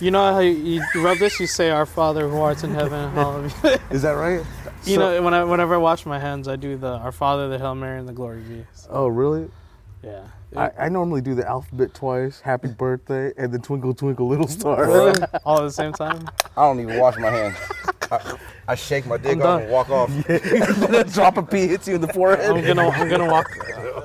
You know how you, you rub this? You say, "Our Father who art in heaven, hallowed be." Is that right? you So- know, when I, whenever I wash my hands, I do the "Our Father, the Hail Mary, and the Glory be." So, Oh, really? yeah. I, I normally do the alphabet twice, happy birthday, and the twinkle, twinkle, little star. Really? All at the same time? I don't even wash my hands. I, I shake my dick I'm off done. and walk off. Drop a pee hits you in the forehead. I'm gonna I'm gonna walk.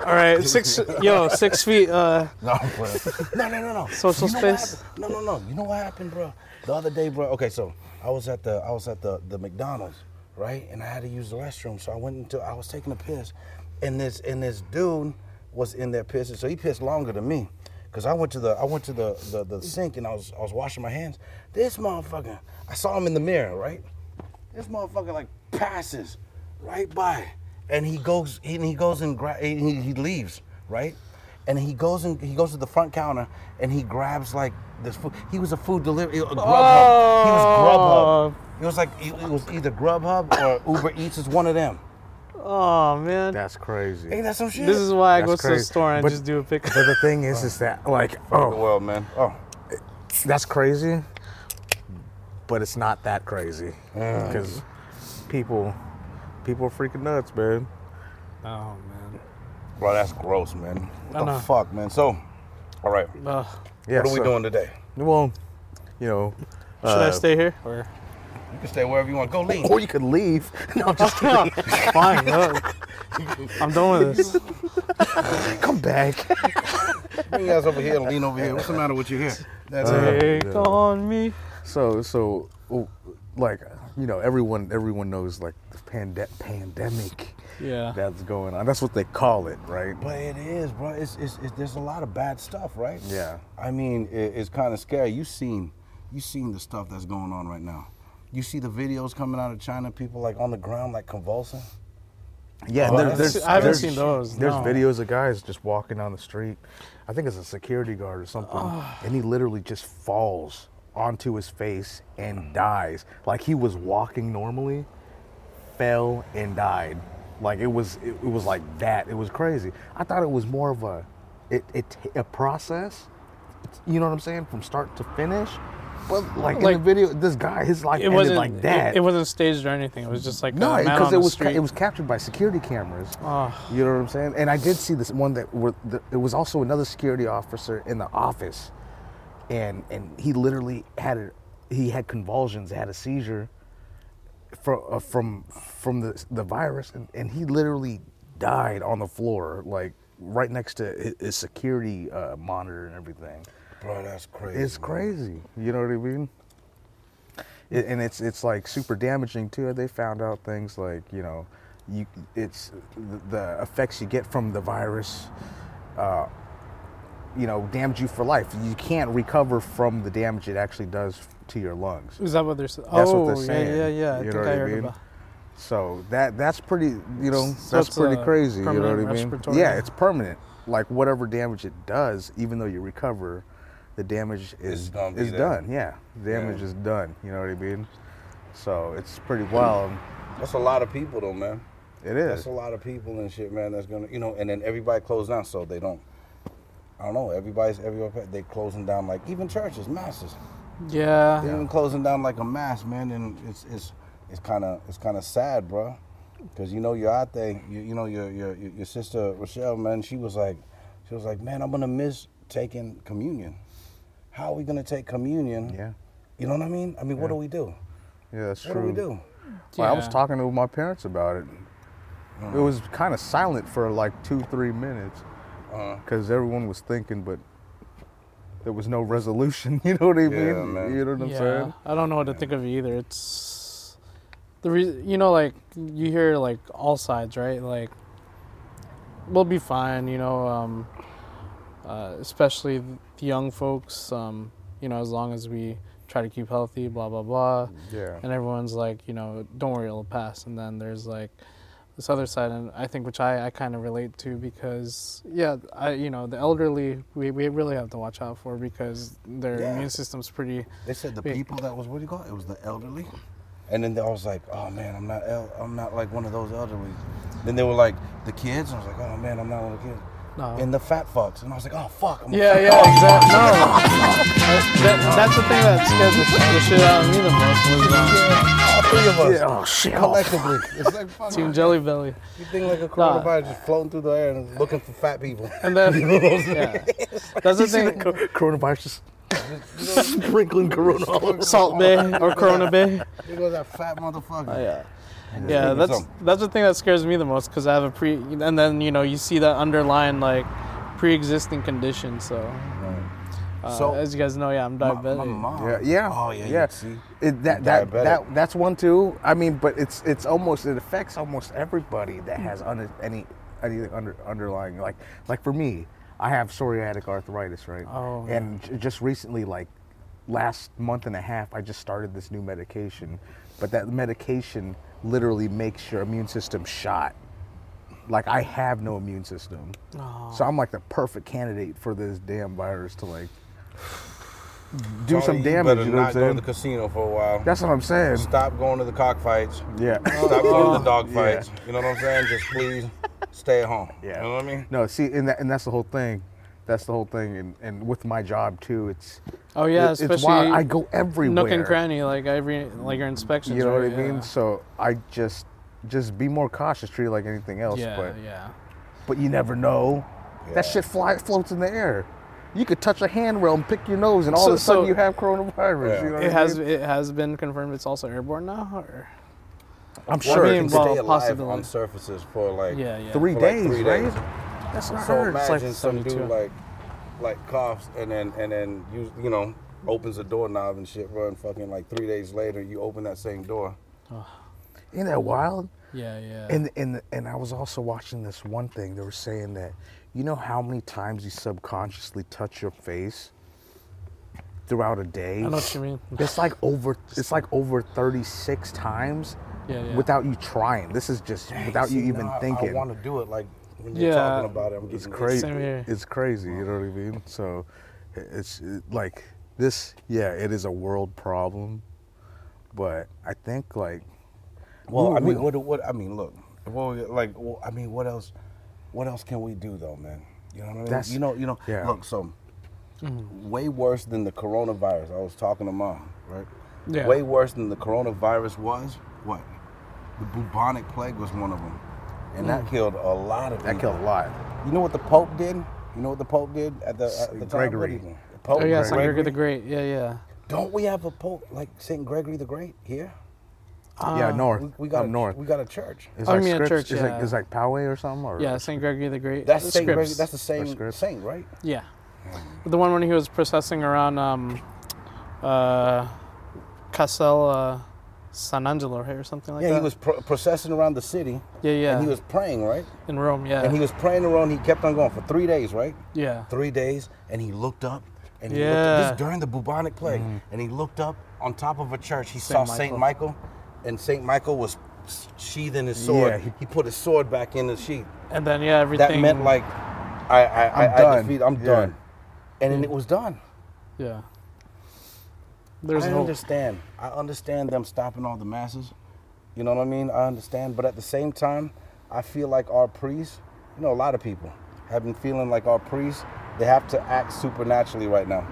All right, six yo six feet. Uh, No, I'm playing. no, no, no, no. Social You know space? happened? No, no, no. You know what happened, bro? The other day, bro. Okay, so I was at the I was at the the McDonald's, right? And I had to use the restroom, so I went into I was taking a piss, and this and this dude was in there pissing. So he pissed longer than me, cause I went to the I went to the the, the sink and I was I was washing my hands. This motherfucker, I saw him in the mirror, right? This motherfucker like passes right by, and he goes and he goes and gra- he, he leaves right, and he goes and he goes to the front counter and he grabs like this food. He was a food delivery, a Grubhub. He was oh. Grubhub. It was like it was either Grubhub or Uber Eats. It's one of them. oh man, That's crazy. Ain't that some shit? this is why I That's go to the crazy. store and But- just do a pickup. But the thing is, is that like, Fuck the oh, world, man. Oh, that's crazy, but it's not that crazy because people, people are freaking nuts, man. Oh man. bro, that's gross, man. I What the know. fuck, man? So, all right, Ugh. Yeah. what are we doing today? Well, you know. should I uh, stay here or? You can stay wherever you want. Go lean. Or you could leave. No, I'm just Fine. uh, I'm done with this. come back. Bring your ass over here and lean over here. What's the matter with you here? That's Uh, it. Take on me. So, so, oh, like, you know, everyone, everyone knows like the pande- pandemic Yeah. that's going on. That's what they call it, right? But it is, bro. It's, it's, it's there's a lot of bad stuff, right? Yeah. I mean, it, it's kind of scary. You seen, you seen the stuff that's going on right now. You see the videos coming out of China, people like on the ground, like convulsing. Yeah, Oh, there- I there's, haven't I haven't there's- seen those, There's no. videos of guys just walking down the street. I think it's a security guard or something, and he literally just falls onto his face and dies. Like he was walking normally, fell and died. Like it was, it, it was like that. It was crazy. I thought it was more of a, it, it a process. You know what I'm saying, from start to finish. But like, in the video, this guy, his life It ended wasn't like that. It, it wasn't staged or anything. It was just like No, because it was ca- it was captured by security cameras. Oh. You know what I'm saying? And I did see this one that were the, it was also another security officer in the office, and and he literally had a, he had convulsions, had a seizure from uh, from from the the virus, and, and he literally died on the floor, like right next to his, security uh, monitor and everything. Bro, that's crazy. It's man. crazy. You know what I mean? It, and it's it's like super damaging too. They found out things like you know, you it's the, the effects you get from the virus. Uh, you know, damage you for life. You can't recover from the damage it actually does to your lungs. Is that what they're saying? That's oh, what they're oh, saying. yeah, yeah, yeah. I You think know I what I heard mean? about. So that that's pretty. You know, So that's pretty crazy. You know what I mean? Yeah, it's permanent. Like whatever damage it does, even though you recover, the damage is is there. done. Yeah, the damage Yeah. is done. You know what I mean? So it's pretty wild. That's a lot of people, though, man. It is. That's a lot of people and shit, man. That's gonna, you know, and then everybody closed down, so they don't. I don't know. Everybody's everybody they closing down like even churches, masses. Yeah. They're even closing down like a mass, man. And it's it's it's kind of it's kind of sad, bro. Because you know you're out there. You, you know your your your your sister Rochelle, man. She was like, she was like, man, I'm gonna miss taking communion. How are we gonna take communion? Yeah, You know what I mean? I mean, what do we do? yeah, that's What true. What do we do? Well, I was talking to my parents about it. It mm. was kind of silent for like two, three minutes Uh, because everyone was thinking, but there was no resolution. You know what I mean? Yeah, man. You know what I'm yeah. saying? I don't know what to think of either. It's the reason, you know, like you hear like all sides, right? Like we'll be fine, you know, um, uh, especially the young folks. Um, you know, as long as we try to keep healthy, blah blah blah. Yeah. and everyone's like, you know, don't worry, it'll pass. And then there's like this other side, and I think which I, I kind of relate to because yeah, I you know the elderly we, we really have to watch out for because their Yeah. immune system's pretty. They said the Big. people that was what do you call it? It was the elderly. And then I was like, oh man, I'm not el- I'm not like one of those elderly. Then they were like the kids. I was like, oh man, I'm not one of the kids. No. in the fat fucks, and I was like, oh fuck. I'm a Yeah, yeah, fuck. exactly. No, that, that's the thing that scared the, the shit out of me the most was um, All three of us. Yeah, oh shit. Collectively, it's like fuck. Team Jelly Belly. You think like a Nah. coronavirus just floating through the air and looking for fat people. And then, yeah, that's the You see the thing. co- coronavirus just sprinkling corona all over. Salt Bae or Corona Bae. There goes that fat motherfucker. Oh, yeah. Yeah, that's some. that's the thing that scares me the most because I have a pre, and then you know you see that underlying like pre-existing condition. So, uh, So- as you guys know, yeah, I'm My, diabetic. my mom. Yeah, yeah, Oh yeah, yeah. See, It, that, that, that that's one too. I mean, but it's it's almost it affects almost everybody that has under, any anything under underlying like like for me, I have psoriatic arthritis, right? Oh, and j- just recently, like last month and a half, I just started this new medication, but that medication literally makes your immune system shot. Like I have no immune system, so I'm like the perfect candidate for this damn virus to like do Tony, some damage. Better You know what I'm saying? go to the casino for a while. That's what I'm saying. Stop going to the cockfights. Yeah. Stop going to the dog Yeah. fights. You know what I'm saying? Just please stay at home. Yeah. You know what I mean? No, see, and that, and that's the whole thing. That's the whole thing, and, and with my job too, it's Oh yeah, it- especially it's wild. I go everywhere. nook and cranny, like every like your inspections. You know right? what I mean? Yeah. So I just just be more cautious, treat it like anything else. Yeah, but yeah. but you never know. That shit fly floats in the air. You could touch a handrail and pick your nose, and all So- of a sudden so- you have coronavirus. Yeah. You know what It I has mean? it has been confirmed it's also airborne now. Or? I'm Well, sure. it mean, can well, stay alive on surfaces for like Yeah, yeah. three for like days, three right? days. That's what I So heard. It's like imagine some dude like like coughs and then and then you you know opens a doorknob and shit, bro, and fucking like three days later you open that same door. isn't that wild? Yeah, yeah. And and and I was also watching this one thing. They were saying that you know how many times you subconsciously touch your face throughout a day. I know what you mean. It's like over it's like over 36 times Yeah, yeah. without you trying. This is just without you even now I- thinking. I, want to do it like when you're Yeah. talking about it. I'm it's crazy. It's crazy, you know what I mean? So it's it, like this yeah, it is a world problem. But I think like Well, we- I mean, we- what? What? I mean, look. Well, like, well, I mean, what else? What else can we do, though, man? You know what I mean? That's- you know, you know. yeah. Look, so way worse than the coronavirus. I was talking to mom, right? Yeah. Way worse than the coronavirus was what? The bubonic plague was one of them, and that killed a lot of people. that killed a lot. You know what the Pope did? You know what the Pope did at the, at the time? Gregory. What do you think? The Pope oh yeah, Saint Gregory the Great. Yeah, yeah. Don't we have a Pope like Saint Gregory the Great here? yeah, north. We, we got a, north. We got a church. It's Oh, you like mean a Scripps, church, it's yeah. like it's like Poway or something or Yeah, Saint Gregory the Great. That's The Saint Gregory. That's the same Scripps. saint, right? Yeah. The one when he was processing around um, uh, Castel uh, San Angelo, right, or something like yeah, that. Yeah, he was pro- processing around the city, Yeah, yeah. and he was praying, right? in Rome. Yeah. And he was praying around. He kept on going for three days, right? yeah. Three days, and he looked up, and he looked Yeah. up, this during the bubonic plague, mm. and he looked up on top of a church. He saw Saint Saint Michael. Michael, and Saint Michael was sheathing his sword. Yeah, he, he- put his sword back in the sheath. And then yeah, everything. That meant like, I, I, I, I'm I done. defeat. I'm Yeah. done, and then it mm. was done. Yeah. There's I hope. understand. I understand them stopping all the masses. You know what I mean? I understand. But at the same time, I feel like our priests, you know, a lot of people have been feeling like our priests, they have to act supernaturally right now.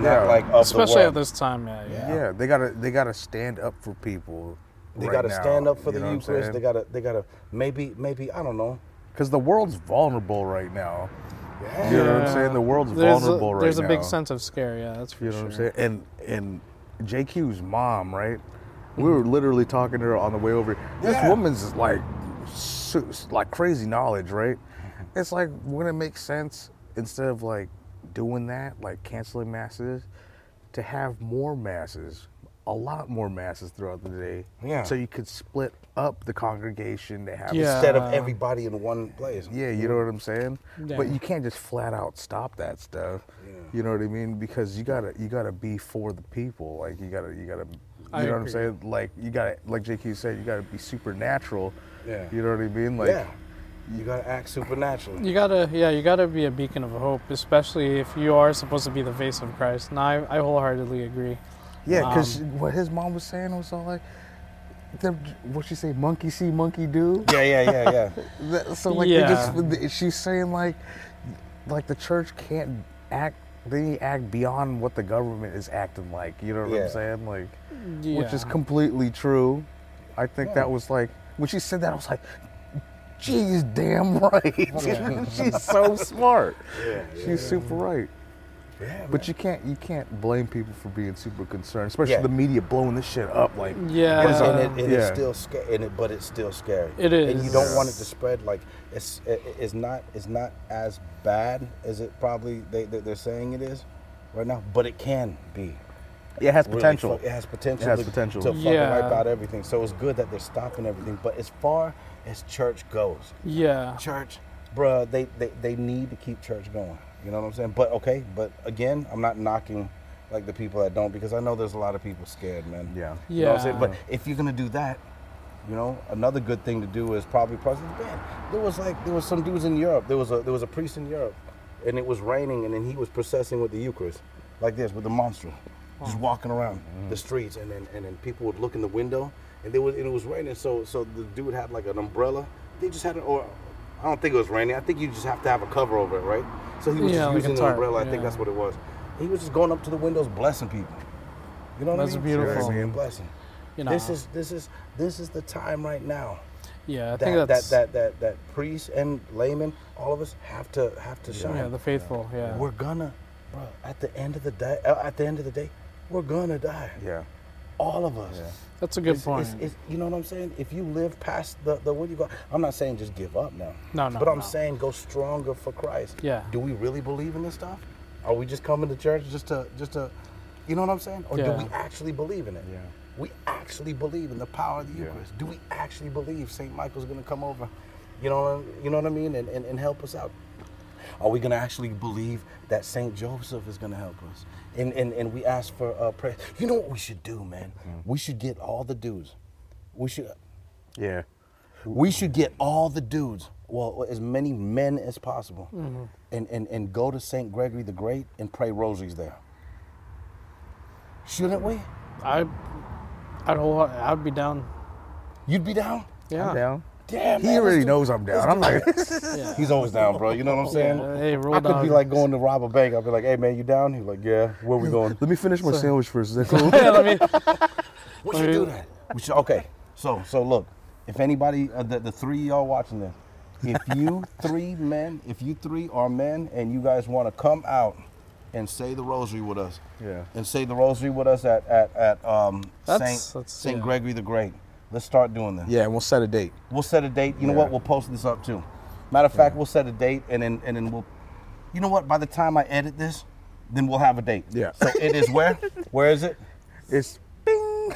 Yeah. Not like Especially at this time. Yeah, yeah. Yeah, they gotta they gotta stand up for people. They gotta stand up for the Eucharist. Eucharist. They gotta they gotta maybe maybe I don't know. because the world's vulnerable right now. You know what I'm saying? The world's There's vulnerable a, right now. There's a big sense of scare. Yeah, that's for You know sure. what I'm saying? And and JQ's mom, right? We were literally talking to her on the way over. This Yeah. woman's like, like crazy knowledge, right? It's like wouldn't it make sense instead of like doing that, like canceling masses, to have more masses, a lot more masses throughout the day. Yeah. So you could split up the congregation to have. Yeah. Instead of everybody in one place. Yeah, you know what I'm saying. Yeah. But you can't just flat out stop that stuff. You know what I mean? Because you gotta you gotta be for the people. Like you gotta you gotta you I know what I'm agree. saying? Like you gotta like JQ said, you gotta be supernatural. Yeah. You know what I mean? Like yeah. You gotta act supernaturally. You gotta, yeah, you gotta be a beacon of hope, especially if you are supposed to be the face of Christ. And I, I wholeheartedly agree. Yeah, because Um, what his mom was saying was all like the, what she say? Monkey see, monkey do. Yeah, yeah, yeah, yeah. So like, Yeah. just, she's saying like, like the church can't act. They act beyond what the government is acting like. You know what Yeah. I'm saying? Like, yeah. which is completely true. I think Yeah. that was like when she said that, I was like, "Geez, damn right." She's so smart. Yeah, She's super right. Yeah But you can't you can't blame people for being super concerned, especially Yeah. the media blowing this shit up. Like, Yeah. But it's, and it, and yeah. it's still scary. It, but it's still scary. It And you don't want it to spread. Like it's it, it's not it's not as bad as it probably they, they they're saying it is right now. But it can be. it has really potential. fu- it has potential. It has to, potential. to fucking Yeah. wipe out everything. So it's good that they're stopping everything. But as far as church goes, yeah. church, bruh, they, they they need to keep church going. You know what I'm saying? But okay, but again, I'm not knocking like the people that don't because I know there's a lot of people scared, man. Yeah. You know what I'm saying? Yeah. But if you're gonna do that, you know, another good thing to do is probably process man. There was like there was some dudes in Europe. There was a there was a priest in Europe, and it was raining, and then he was processing with the Eucharist, like this with the monstrance, just walking around mm-hmm. the streets, and then and then people would look in the window, and there was and it was raining, so so the dude had like an umbrella. They just had an or. I don't think it was raining. I think you just have to have a cover over it, right? So he was Yeah, just like using the tarp, umbrella. I think that's what it was. He was just going up to the windows, blessing people. You know what That's I mean? That's beautiful. Seriously, and blessing. You know. This is this is this is the time right now yeah. I that, think that, that's that that that that priests and laymen, all of us have to have to shine. yeah the faithful. Yeah. We're gonna, bro. At the end of the day, uh, at the end of the day, we're gonna die. Yeah. All of us. That's a good It's- point. it's- it's- you know what I'm saying? If you live past the, the what you go, I'm not saying just give up now. No, no, But I'm no. saying go stronger for Christ. Yeah. Do we really believe in this stuff? Are we just coming to church just to just to, you know what I'm saying? Or Yeah. do we actually believe in it? Yeah. We actually believe in the power of the Yeah. Eucharist. Do we actually believe St. Michael's going to come over? You know, you know what I mean, and, and, and help us out. Are we going to actually believe that St. Joseph is going to help us? And, and, and we ask for uh, prayer. You know what we should do, man? We should get all the dudes. We should Yeah. we should get all the dudes, well, as many men as possible, mm-hmm. and, and, and go to St. Gregory the Great and pray rosaries there. Shouldn't we? I, I'd whole, I'd be down. You'd be down? Yeah. I'm down. Damn, He man, already do- knows I'm down. I'm like, Yeah. He's always down, bro. You know what I'm saying? Yeah, hey, roll I could be like going to rob a bank. I'd be like, hey, man, you down? He's like, yeah. Where we going? let me finish my sandwich first. Is that cool? yeah, let me. We should do that. We should. Okay. So so look, if anybody, uh, the, the three of y'all watching this, if you three men, if you three are men and you guys want to come out and say the rosary with us, Yeah. and say the rosary with us at at at um, That's- Saint that's- Saint yeah. Gregory the Great. Let's start doing this. Yeah, and we'll set a date. We'll set a date. You know Yeah. what? We'll post this up too. Matter of fact, we'll set a date and then and then we'll. You know what? By the time I edit this, then we'll have a date. Yeah. So it is where? Where is it? It's bing.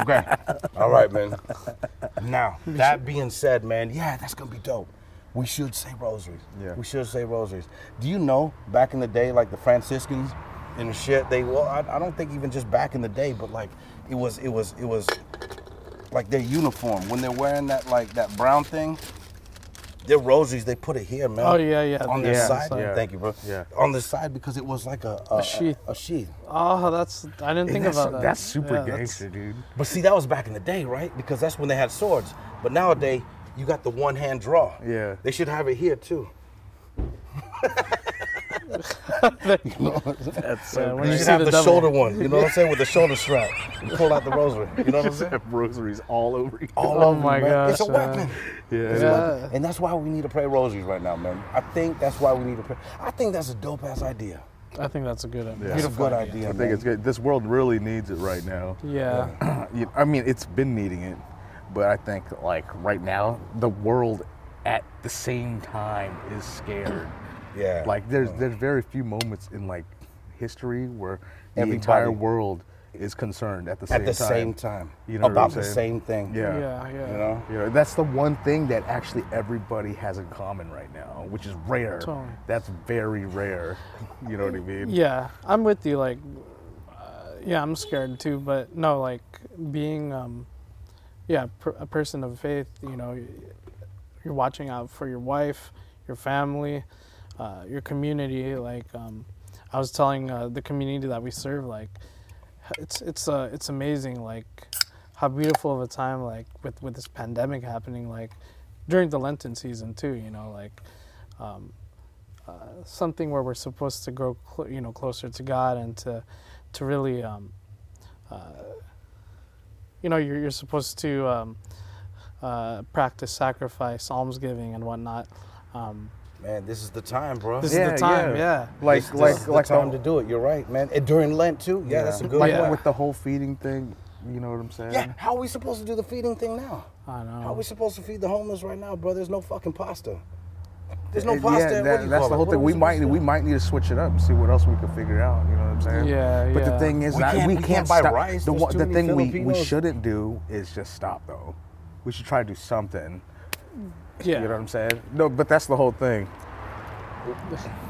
Okay. All right, man. Now, that being said, man, yeah, that's gonna be dope. We should say rosaries. Yeah. We should say rosaries. Do you know back in the day, like the Franciscans and shit, they well, I, I don't think even just back in the day, but like it was, it was, it was like their uniform when they're wearing that like that brown thing. Their rosaries, they put it here, man. Oh, yeah, yeah, On yeah, the Yeah, side. yeah. Thank you, bro. Yeah. On the side because it was like a a, sheath. A, sheath. Oh, that's. I didn't think that's, about that. that's super Yeah, that's- gangster, dude. But see, that was back in the day, right? Because that's when they had swords. But nowadays, you got the one hand draw. Yeah. They should have it here too. That's Yeah, so when You you should have the the, shoulder one. You know what I'm saying? With the shoulder strap. You pull out the rosary. You know what I'm saying? have rosaries all over you. All Oh over, my man. It's a man. weapon. Yeah. It's a weapon. And that's why we need to pray rosaries right now, man. I think that's why we need to pray. I think that's a dope ass idea. I think that's a good, That's a beautiful good idea. I think man. it's good. This world really needs it right now. Yeah. You- I mean, it's been needing it, but I think like right now, the world at the same time is scared. Yeah. Like there's there's very few moments in like history where the Everybody- entire world is concerned at the same time. At the time. same time. You know about the same thing. Yeah. Yeah. Yeah. You know? You know, that's the one thing that actually everybody has in common right now, which is rare. Totally. That's very rare. You know what I mean? Yeah, I'm with you. Like, uh, yeah, I'm scared too. But no, like being, um, yeah, per- a person of faith. You know, you're watching out for your wife, your family, uh, your community. Like, um, I was telling uh, the community that we serve, like, it's it's uh, it's amazing. Like, how beautiful of a time like with with this pandemic happening like during the Lenten season too. You know, like um, uh, something where we're supposed to grow, cl- you know, closer to God and to to really, um, uh, you know, you're you're supposed to um, uh, practice sacrifice, almsgiving, and whatnot. Um, Man, this is the time, bro. this Yeah, is the time, yeah. yeah. Like this, like this is like the time the, to do it. You're right, man. And during Lent too. Yeah, that's a good. One. Like Yeah. with the whole feeding thing. You know what I'm saying? Yeah, how are we supposed to do the feeding thing now? I know. How are we supposed to feed the homeless right now, bro? There's no fucking pasta. There's no Uh, pasta. Yeah, what that- do you that's call the whole thing. We might we might need to switch it up and see what else we can figure out. You know what I'm saying? Yeah, But the thing is, We can't- we we can't, can't buy stop. rice. The, too the many thing we, we shouldn't do is just stop though. We should try to do something. Yeah. You know what I'm saying? No, but that's the whole thing.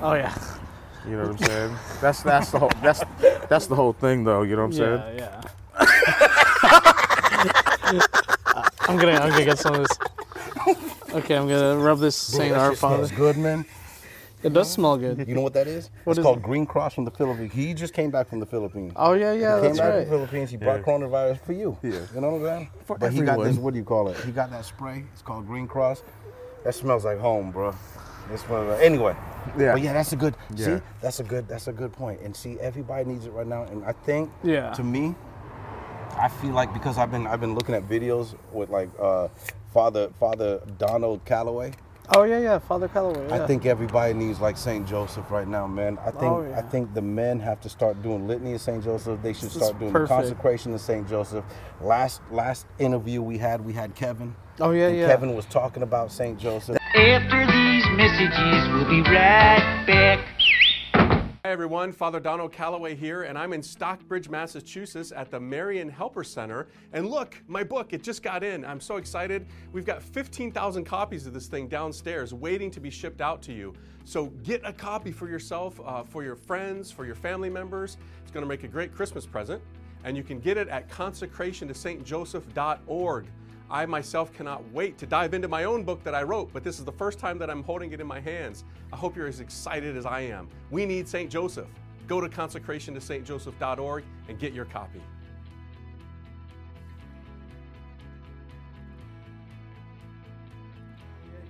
oh yeah. You know what I'm saying? That's that's the whole that's that's the whole thing though. You know what I'm saying? Yeah, yeah. I'm gonna I'm gonna get some of this. Okay, I'm gonna rub this Saint that Our Father. smells good, man. It does smell good. You know what that is? What it's is called it? Green Cross from the Philippines. He just came back from the Philippines. Oh yeah, yeah, he came that's back right. from the Philippines. He brought Yeah. coronavirus for you. Yeah. You know what I'm saying? For but he got this. everyone. What do you call it? He got that spray. It's called Green Cross. That smells like home, bro. It smells like, anyway. Yeah. But yeah, that's a good. Yeah. See, that's a good. That's a good point. And see, everybody needs it right now. And I think, Yeah. to me, I feel like because I've been I've been looking at videos with like uh, Father Father Donald Calloway. Oh yeah, yeah, Father Calloway. Yeah. I think everybody needs like Saint Joseph right now, man. I think Oh, yeah. I think the men have to start doing litany of Saint Joseph. They should This start doing the perfect. consecration of Saint Joseph. Last last interview we had, we had Kevin. Oh yeah, and yeah. Kevin was talking about Saint Joseph. After these messages, we'll be right back. Hi everyone, Father Donald Calloway here, and I'm in Stockbridge, Massachusetts at the Marian Helper Center. And look, my book, it just got in. I'm so excited. We've got 15,000 copies of this thing downstairs waiting to be shipped out to you. So get a copy for yourself, uh, for your friends, for your family members. It's going to make a great Christmas present. And you can get it at consecrationtosaintjoseph.org. I myself cannot wait to dive into my own book that I wrote, but this is the first time that I'm holding it in my hands. I hope you're as excited as I am. We need St. Joseph. Go to consecrationtosaintjoseph.org and get your copy.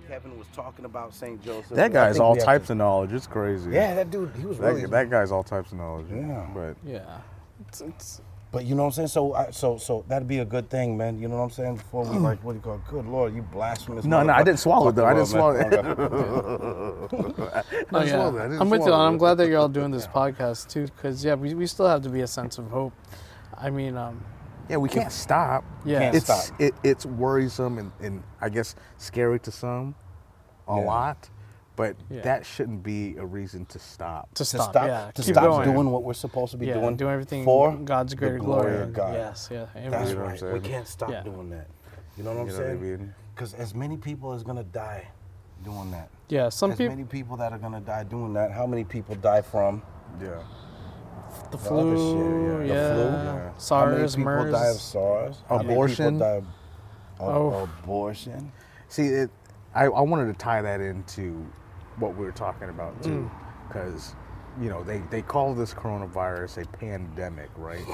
Kevin was talking about Saint Joseph. That guy's all types to- of knowledge. It's crazy. Yeah, that dude, he was really. That, that guy's all types of knowledge. Yeah. But Yeah. It's, it's But you know what I'm saying? So, I, so, so that'd be a good thing, man. You know what I'm saying? Before we like, what do you call? it? Good Lord, you blasphemous! No, no, I didn't swallow it, though. I didn't swallow man. oh, yeah. I didn't I'm with you, and I'm glad that you're all doing this podcast too, because yeah, we, we still have to be a sense of hope. I mean, um, yeah, we can't stop. Yeah. Can't it's stop. It, it's worrisome and, and I guess scary to some, a Yeah. lot. But Yeah. that shouldn't be a reason to stop. to to stop, stop, yeah, to stop going. doing what we're supposed to be yeah, doing, do everything for God's the greater glory glory. of God. Yes, yeah, amen. That's You know what I'm right. We can't stop Yeah. doing that. You know what I'm You know what I saying? mean? Because as many people is gonna die doing that. Yeah, some as people many people that are gonna die doing that. How many people die from Yeah. the the flu, other shit? yeah, The flu. Yeah. How many SARS, people MERS. die of SARS? How many Abortion. people die of, of Oh. abortion? See, it, I, I wanted to tie that into what we were talking about too, mm. because you know they, they call this coronavirus a pandemic, right?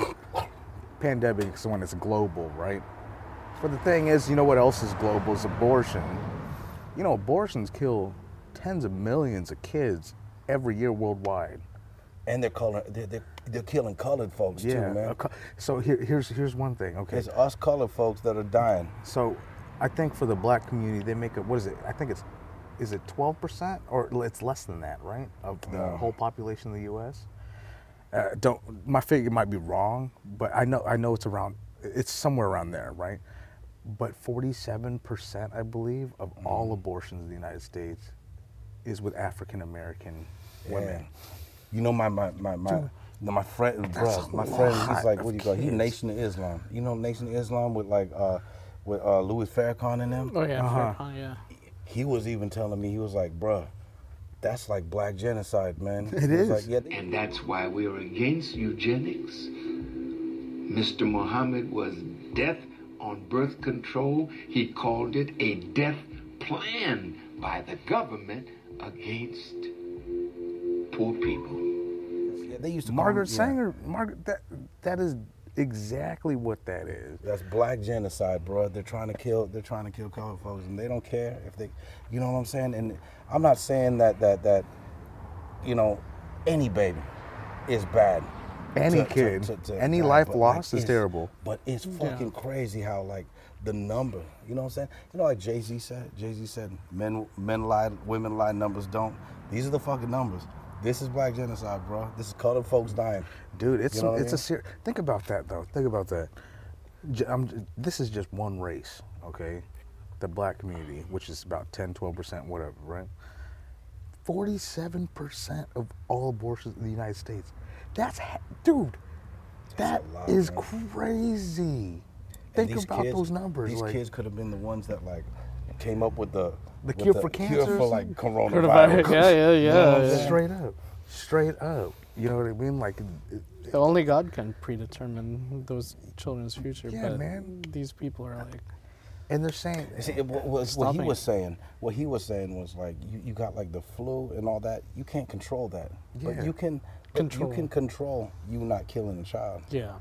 pandemic is when it's global, right? But the thing is, you know what else is global is abortion. You know, abortions kill tens of millions of kids every year worldwide. And they're calling they're, they're, they're killing colored folks Yeah. too, man. Uh, so here, here's here's one thing. Okay. It's us colored folks that are dying. So, I think for the black community, they make it. What is it? I think it's, is it twelve percent or it's less than that, right? Of the Yeah. whole population of the U.S. Uh, don't my figure might be wrong, but I know I know it's around. It's somewhere around there, right? But forty-seven percent, I believe, of all abortions in the United States is with African American women. You know my my my my, no, my friend, bro, my friend. lot He's like, what do you call? it? He kids. Nation of Islam. You know Nation of Islam with like uh with uh Louis Farrakhan and them. Oh yeah, Uh-huh. Farrakhan, yeah. He was even telling me he was like, bruh, that's like black genocide, man. It He is. Like, yeah, And that's why we are against eugenics. Mr. Muhammad was death on birth control. He called it a death plan by the government against poor people. yeah, they used to call Margaret yeah. Sanger, Margaret, that that is exactly what that is. That's black genocide, bro. They're trying to kill. They're trying to kill colored folks, and they don't care if they, you know what I'm saying. And I'm not saying that that that, you know, any baby is bad. Any kid, any life but, lost is terrible. But it's fucking crazy how like the number. You know what I'm saying? You know, like Jay Z said. Jay Z said, "Men men lie, women lie, numbers don't." These are the fucking numbers. This is black genocide, bro. This is colored folks dying. Dude, it's You know what I it's a mean? ser- think about that though. Think about that. J- I'm, this is just one race, okay? The black community, which is about 10, 12 percent, whatever, right? Forty-seven percent of all abortions in the United States. That's ha- dude. That a lot, is man. crazy. Think about kids- those numbers. These like, kids could have been the ones that like came up with the The with cure for cancer or for like coronavirus. Yeah, yeah, You know yeah. straight up, straight up. You know what I mean? Like, it- Only God can predetermine those children's future. Yeah, but man. These people are like, and they're saying, See, it, what, what, what he was saying, what he was saying was like, you, you got like the flu and all that. You can't control that, Yeah. but you can Control. You can control you not killing a child. yeah,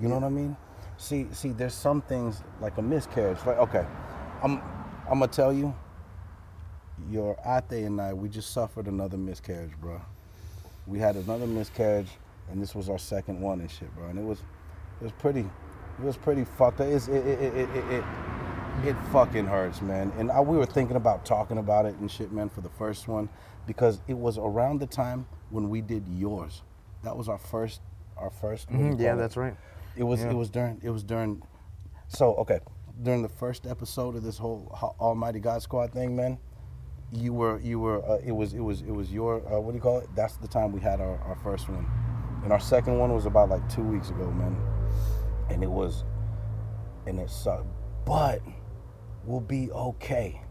You know what I mean? See, see, there's some things like a miscarriage. Like, okay, I'm, I'm gonna tell you, your ate and I, we just suffered another miscarriage, bro. We had another miscarriage, and this was our second one and shit, bro. And it was, it was pretty, it was pretty fucked up. It's, it, it, it, it, it, it fucking hurts, man. And I, we were thinking about talking about it and shit, man, for the first one, because it was around the time when we did yours. That was our first, our first. what do you Mhm, yeah, that's right. It was Yeah. it was during it was during so okay during the first episode of this whole Almighty God Squad thing, man. You were you were uh, it was it was it was your uh, what do you call it? That's the time we had our, our first one, and our second one was about like two weeks ago, man. And it was, and it sucked, but we'll be okay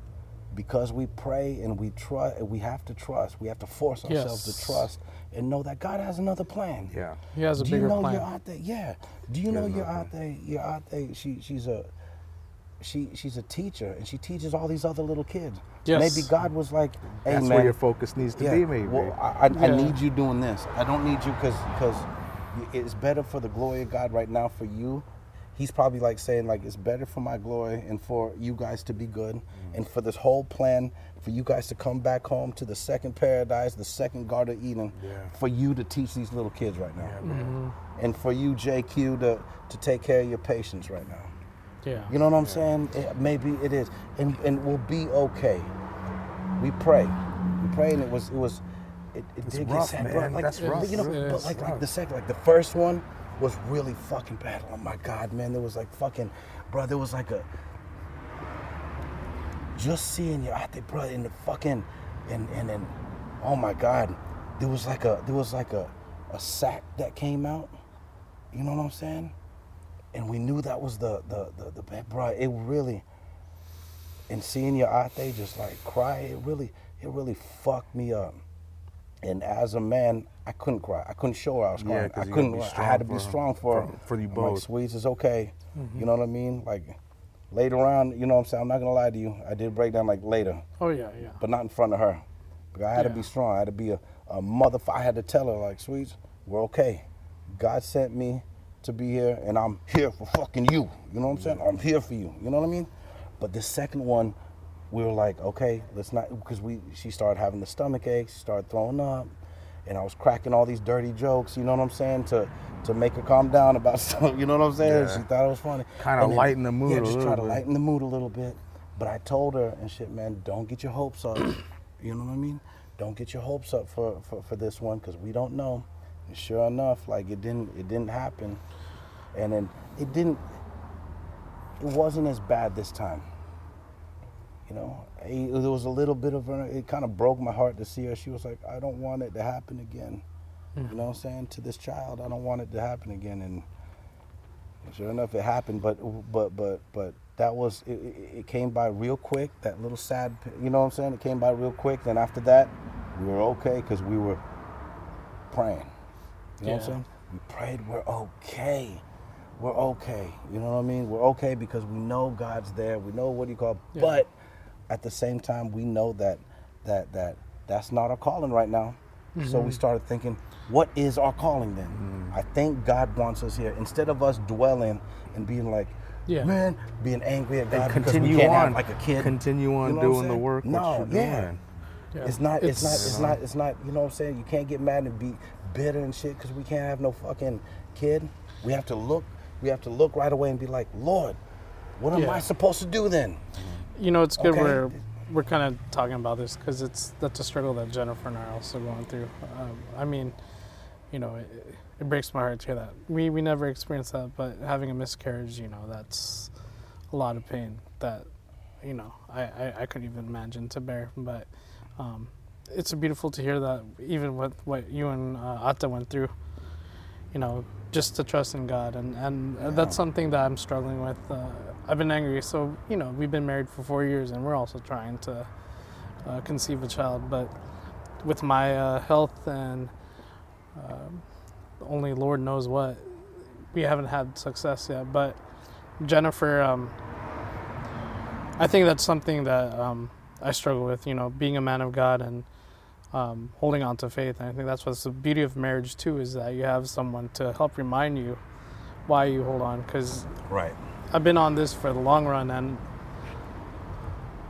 because we pray and we trust. We have to trust. We have to force ourselves Yes. to trust and know that God has another plan. Yeah. he has a Do bigger you know plan. your out there? Yeah. Do you know has your another out there? Your out there. She she's a she she's a teacher and she teaches all these other little kids. Yes. Maybe God was like, "Hey That's man, where your focus needs to yeah, be, maybe. Well, I, I, I need you doing this. I don't need you because because it's better for the glory of God right now for you. He's probably like saying like it's better for my glory and for you guys to be good and for this whole plan for you guys to come back home to the second paradise, the second Garden of Eden, Yeah. for you to teach these little kids right now, Mm-hmm. and for you JQ to to take care of your patients right now. Yeah, You know what I'm saying? It- maybe it is, and and we'll be okay. We pray, we pray, and it was it was. It, it It's did rough, get sad, man. Like, That's but rough. You know, It but is like, like the second, like the first one was really fucking bad. Oh my god, man! There was like fucking, bro. There was like a just seeing you out there, bro, in the fucking, and and then, oh my god, there was like a there was like a a sack that came out. You know what I'm saying? And we knew that was the the the, the bad, bro. It really, and seeing your out there just like cry, it really it really fucked me up. And as a man, I couldn't cry. I couldn't show her I was Yeah, I couldn't. I had to be strong for for- for you both. Like, Sweets is okay. Mm-hmm. You know what I mean? Like later on, you know what I'm saying? I'm not gonna lie to you. I did break down like later, oh yeah, yeah, but not in front of her. Because I had to be strong. I had to be a, a motherfucker. I had to tell her like, Sweets, we're okay. God sent me to be here, and I'm here for fucking you. You know what I'm saying? I'm here for you. You know what I mean? But the second one, we were like, okay, let's not, because we she started having the stomach aches, she started throwing up, and I was cracking all these dirty jokes. You know what I'm saying? To to make her calm down about stuff. You know what I'm saying? Yeah. She thought it was funny. Kinda lighten the mood Yeah, just try to bit. lighten the mood a little bit. But I told her and shit, man, don't get your hopes up. you know what I mean? Don't get your hopes up for for, for this one because we don't know. And sure enough, like it didn't it didn't happen, and then it didn't. It wasn't as bad this time. You know, it, there was a little bit of it kind of broke my heart to see her. She was like, I don't want it to happen again. You hmm. know what I'm saying? To this child, I don't want it to happen again. And sure enough, it happened. But but but but that was it, it, it came by real quick. That little sad, you know what I'm saying? It came by real quick. Then after that, we were okay because we were praying. You know what I'm saying? We prayed. We're okay. We're okay. You know what I mean? We're okay because we know God's there. We know what do you call. Yeah. But at the same time, we know that that that that's not our calling right now. So we mm-hmm. started thinking, what is our calling then? Mm-hmm. I think God wants us here. Instead of us dwelling and being like, Yeah. man, being angry at God And because continue we can't on, have like a kid. Continue on You know doing the work. No, yeah. doing. Yeah. It's not. It's, not. It's- It's not. It's not. You know what I'm saying? You can't get mad and be bitter and shit because we can't have no fucking kid. We have to look. We have to look right away and be like, Lord, what am Yeah. I supposed to do then? You know, it's good Okay. we're we're kind of talking about this because it's that's a struggle that Jennifer and I are also going through. Um, I mean, you know, it, it breaks my heart to hear that. We we never experienced that, but having a miscarriage, you know, that's a lot of pain that you know I I, I couldn't even imagine to bear. But um, it's beautiful to hear that even with what you and uh, Atta went through, you know, just to trust in God, and and that's something that I'm struggling with. Uh, I've been angry, so you know, we've been married for four years, and we're also trying to uh, conceive a child, but with my uh, health and um, only Lord knows what, we haven't had success yet. But Jennifer, um, I think that's something that um, I struggle with. You know, being a man of God and um, holding on to faith. And I think that's what's the beauty of marriage too, is that you have someone to help remind you why you hold on. Because Right. I've been on this for the long run, and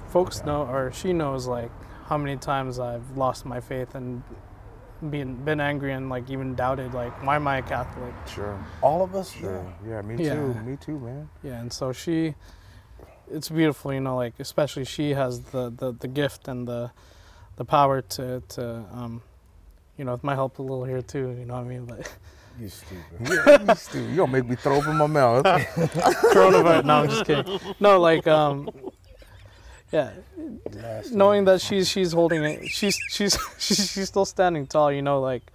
folks know, or she knows, like how many times I've lost my faith and been been angry and like even doubted, like why am I a Catholic? Sure. All of us. Sure. Yeah, me Yeah. too. Me too, man. Yeah, and so she, it's beautiful, you know, like especially she has the the, the gift and the the power to to um, you know, it might help a little here too. You know what I mean? But You stupid. You still, you gonna make me throw up in my mouth. coronavirus. No, I'm just kidding. No, like um, yeah, Nasty. knowing that she's she's holding it, she's she's she's she's still standing tall. You know, like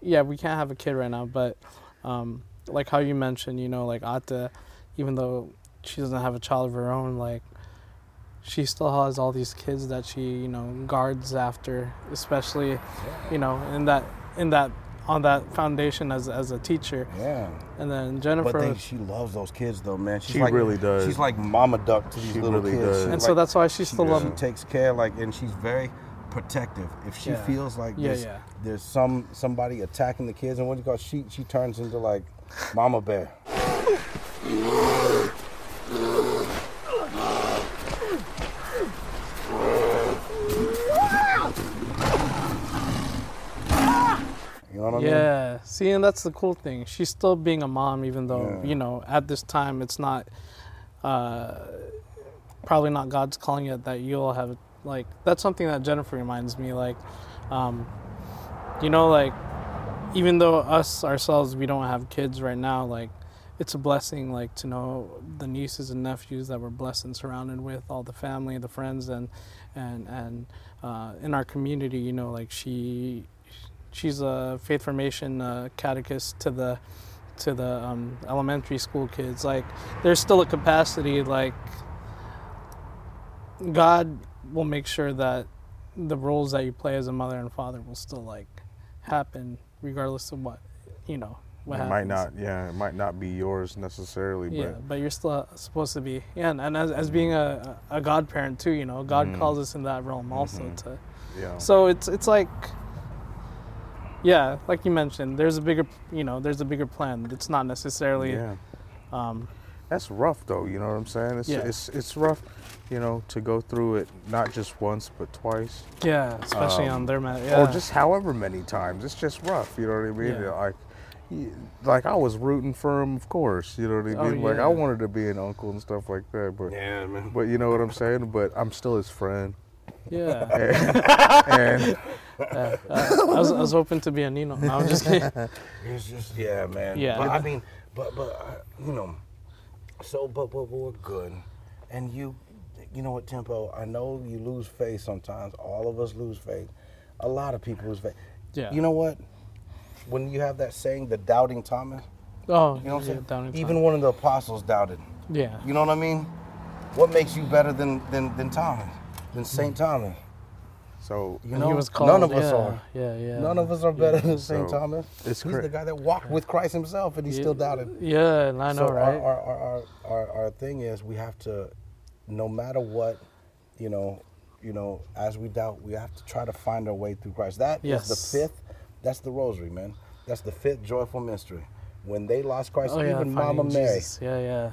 yeah, we can't have a kid right now, but um, like how you mentioned, you know, like Atta, even though she doesn't have a child of her own, like she still has all these kids that she you know guards after, especially you know in that in that on that foundation as as a teacher, Yeah. and then Jennifer. But they, she loves those kids though, man. She's She like, really does. She's like mama duck to these She little really kids. does. She's and so that's why she still she, loves she takes care like and she's very protective if she Yeah. feels like Yeah, there's, yeah. there's some somebody attacking the kids and what do you call it? she she turns into like mama bear you know what I mean Yeah, see, and that's the cool thing. She's still being a mom, even though Yeah. you know at this time it's not, uh, probably not God's calling it that you'll have. Like that's something that Jennifer reminds me. Like, um, you know, like even though us ourselves we don't have kids right now, like it's a blessing. Like to know the nieces and nephews that we're blessed and surrounded with, all the family, the friends, and and and uh, in our community. You know, like she she's a faith formation uh, catechist to the to the um, elementary school kids like there's still a capacity like god will make sure that the roles that you play as a mother and father will still like happen regardless of what you know what it happens. might not. Yeah, it might not be yours necessarily, yeah but but you're still uh, supposed to be yeah and, and as, as being a, a godparent too you know god Mhm. calls us in that realm also Mhm. to yeah. so it's it's like yeah like you mentioned there's a bigger you know there's a bigger plan it's not necessarily yeah. um That's rough though, you know what I'm saying? It's Yeah. it's it's rough, you know, to go through it not just once but twice. yeah especially on Um, their mat yeah Or just however many times. It's just rough, you know what I mean? Yeah. Like like I was rooting for him, of course, you know what I Oh, mean? Like. I wanted to be an uncle and stuff like that, but yeah man but you know what I'm saying? But I'm still his friend. yeah And yeah. Uh, I, was, I was hoping to be a Nino no, I'm just kidding It's just yeah, man. Yeah. But I mean, but but uh, you know, so but but, we're good, and you, you know what, Tempo? I know you lose faith sometimes. All of us lose faith. A lot of people lose faith. Yeah. You know what? When you have that saying, the doubting Thomas. oh You know what I'm yeah, saying? down in Even one of the apostles doubted. yeah You know what I mean? What makes you better than than than Thomas? Than Saint Thomas? So You And know, he was called none of us yeah, are. yeah yeah None of us are better than Saint So, Thomas. it's He's cra- the guy that walked with Christ himself, and he still doubted. yeah and I know so right Our, our, our, our, our, our thing is we have to, no matter what, you know, you know, as we doubt, we have to try to find our way through Christ. That is Yes. the fifth. That's the rosary, man. That's the fifth joyful mystery. When they lost Christ, Oh even finding Mama Mary Jesus. Yeah, yeah.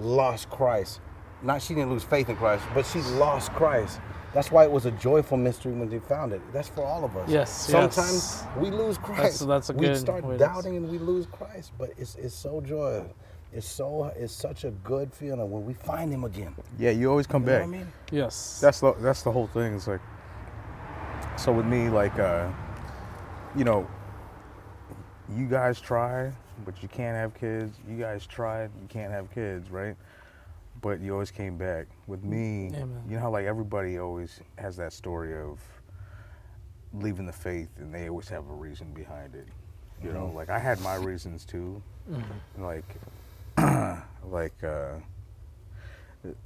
lost Christ. Not she didn't lose faith in Christ, but she lost Christ. That's why it was a joyful mystery when they found it. That's for all of us. Yes, Sometimes yes. we lose Christ. So that's a we good start way doubting and we lose Christ, but it's it's so joyous. It's so it's such a good feeling when we find him again. Yeah, you always come You know back. what I mean? Yes. That's the that's the whole thing. It's like so with me, like uh, you know, you guys try, but you can't have kids. You guys tried, you can't have kids, right? But you always came back. With me, you know how like everybody always has that story of leaving the faith, and they always have a reason behind it. You know, like I had my reasons too. Like, like, uh,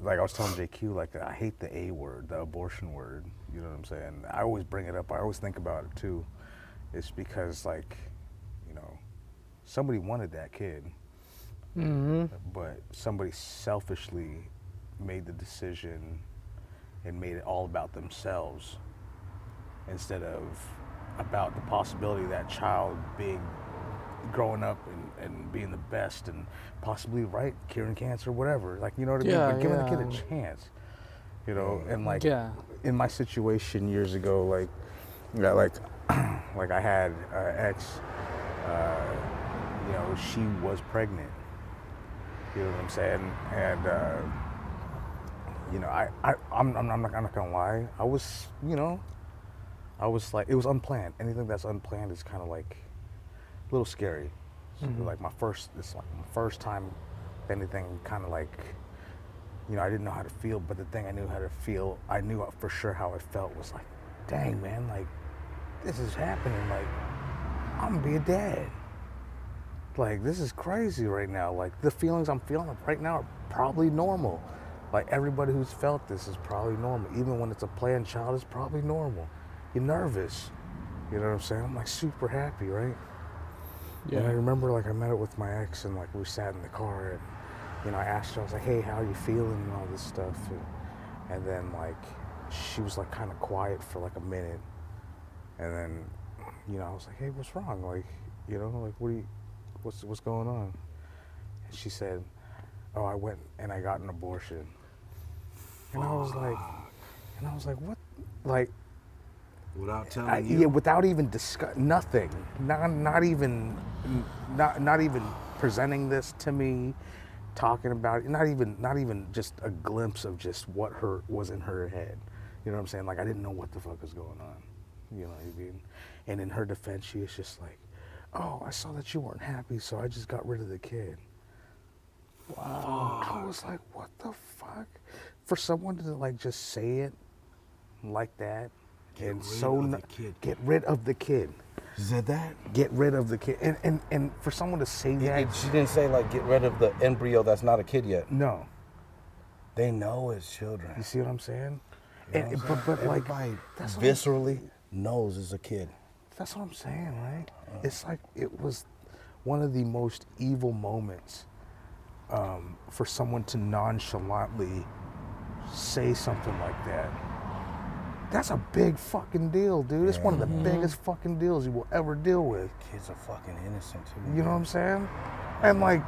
like I was telling JQ, like I hate the A word, the abortion word. You know what I'm saying? I always bring it up. I always think about it too. It's because like, you know, somebody wanted that kid, hmm but somebody selfishly made the decision and made it all about themselves instead of about the possibility of that child being growing up and, and being the best and possibly right curing cancer whatever. Like you know what i Yeah, mean but giving the kid a chance you know? And like Yeah. in my situation years ago like yeah like like i had uh, ex uh, you know she was pregnant you know what i'm saying? And uh, you know i, I I'm, I'm, I'm, not, I'm not gonna lie. I was you know i was like it was unplanned. Anything that's unplanned is kind of like a little scary. So, like my first it's like my first time anything kind of like you know i didn't know how to feel but the thing i knew how to feel i knew for sure how i felt was like dang man like this is happening. Like i'm gonna be a dad like this is crazy right now. Like the feelings i'm feeling right now are probably normal. Like everybody who's felt this is probably normal. Even when it's a planned child it's probably normal. You're nervous. You know what i'm saying? I'm like super happy right? Yeah. and I remember like I met up with my ex and like we sat in the car and you know I asked her I was like hey how are you feeling and all this stuff? And, and then like she was like kind of quiet for like a minute. And then you know I was like hey what's wrong? Like you know like what do you what's what's going on and she said oh I went and I got an abortion and I was like and I was like what like Without telling I, you. yeah, without even discuss nothing, not not even not not even presenting this to me, talking about it, not even not even just a glimpse of just what her was in her head. You know what I'm saying? Like I didn't know what the fuck was going on. You know what I mean? And in her defense, she was just like, "Oh, I saw that you weren't happy, so I just got rid of the kid." Wow. I was like, "What the fuck?" For someone to like just say it like that, and rid so n- get rid of the kid, She said that? get rid of the kid, and and, and for someone to say that, she didn't say like get rid of the embryo that's not a kid yet. no, They know it's children. you see what I'm saying? You know And, what but I'm but saying? like Everybody that's what I'm- viscerally knows it's a kid. That's what I'm saying, right? It's like it was one of the most evil moments um, for someone to nonchalantly say something like that. That's a big fucking deal, dude. It's one of the biggest fucking deals you will ever deal with. Kids are fucking innocent too. You know what I'm saying? And like,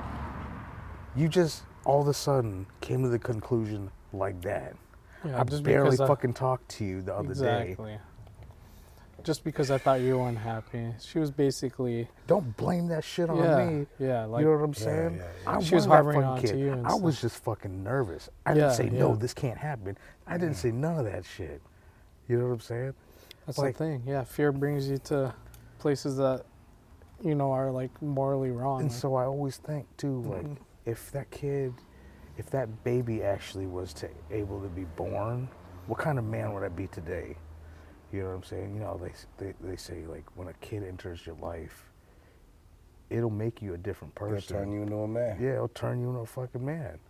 you just all of a sudden came to the conclusion like that. Yeah, I barely because I- fucking talked to you the other day. Exactly. Just because I thought you were unhappy, she was basically Don't blame that shit on yeah, me. yeah, like you know what I'm saying? yeah, yeah. I She was harboring fucking on to you and I was just fucking nervous. I Yeah, didn't say no, this can't happen. I didn't say none of that shit. You know what I'm saying? that's like- the thing. Yeah, fear brings you to places that you know are like morally wrong. And like- so I always think too, like Mhm. if that kid, if that baby actually was to able to be born, what kind of man would I be today? You know what I'm saying? You know they they, they say like when a kid enters your life, it'll make you a different They'll person. turn you into a man. Yeah, it'll turn you into a fucking man.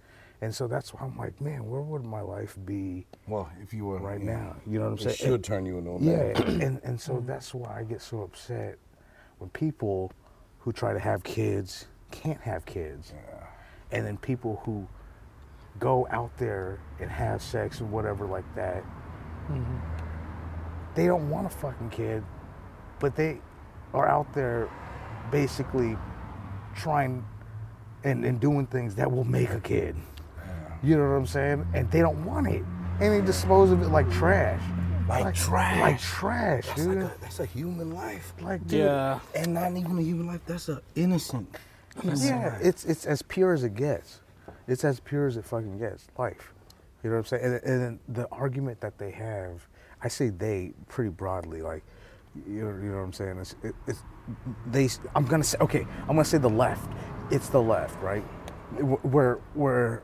And so that's why I'm like, man, where would my life be Well, if you were right yeah, now? You know what I'm saying. It saying? should turn you into a man. Yeah, man. and and so mm. that's why I get so upset when people who try to have kids can't have kids, Yeah. and then people who go out there and have sex and whatever like that, mm-hmm. They don't want a fucking kid, but they are out there basically trying and, and doing things that will make a kid. You know what I'm saying? And they don't want it. And they dispose of it like trash. Like trash. Like trash, That's dude. like a, that's a human life. Like, dude, Yeah. And not even a human life. That's a innocent. innocent Yeah, life. it's it's as pure as it gets. It's as pure as it fucking gets. Life. You know what I'm saying? And, and then the argument that they have, I say they pretty broadly, like, you know, you know what I'm saying? It's, it, it's they. I'm gonna say okay. I'm gonna say the left. It's the left, right? Where where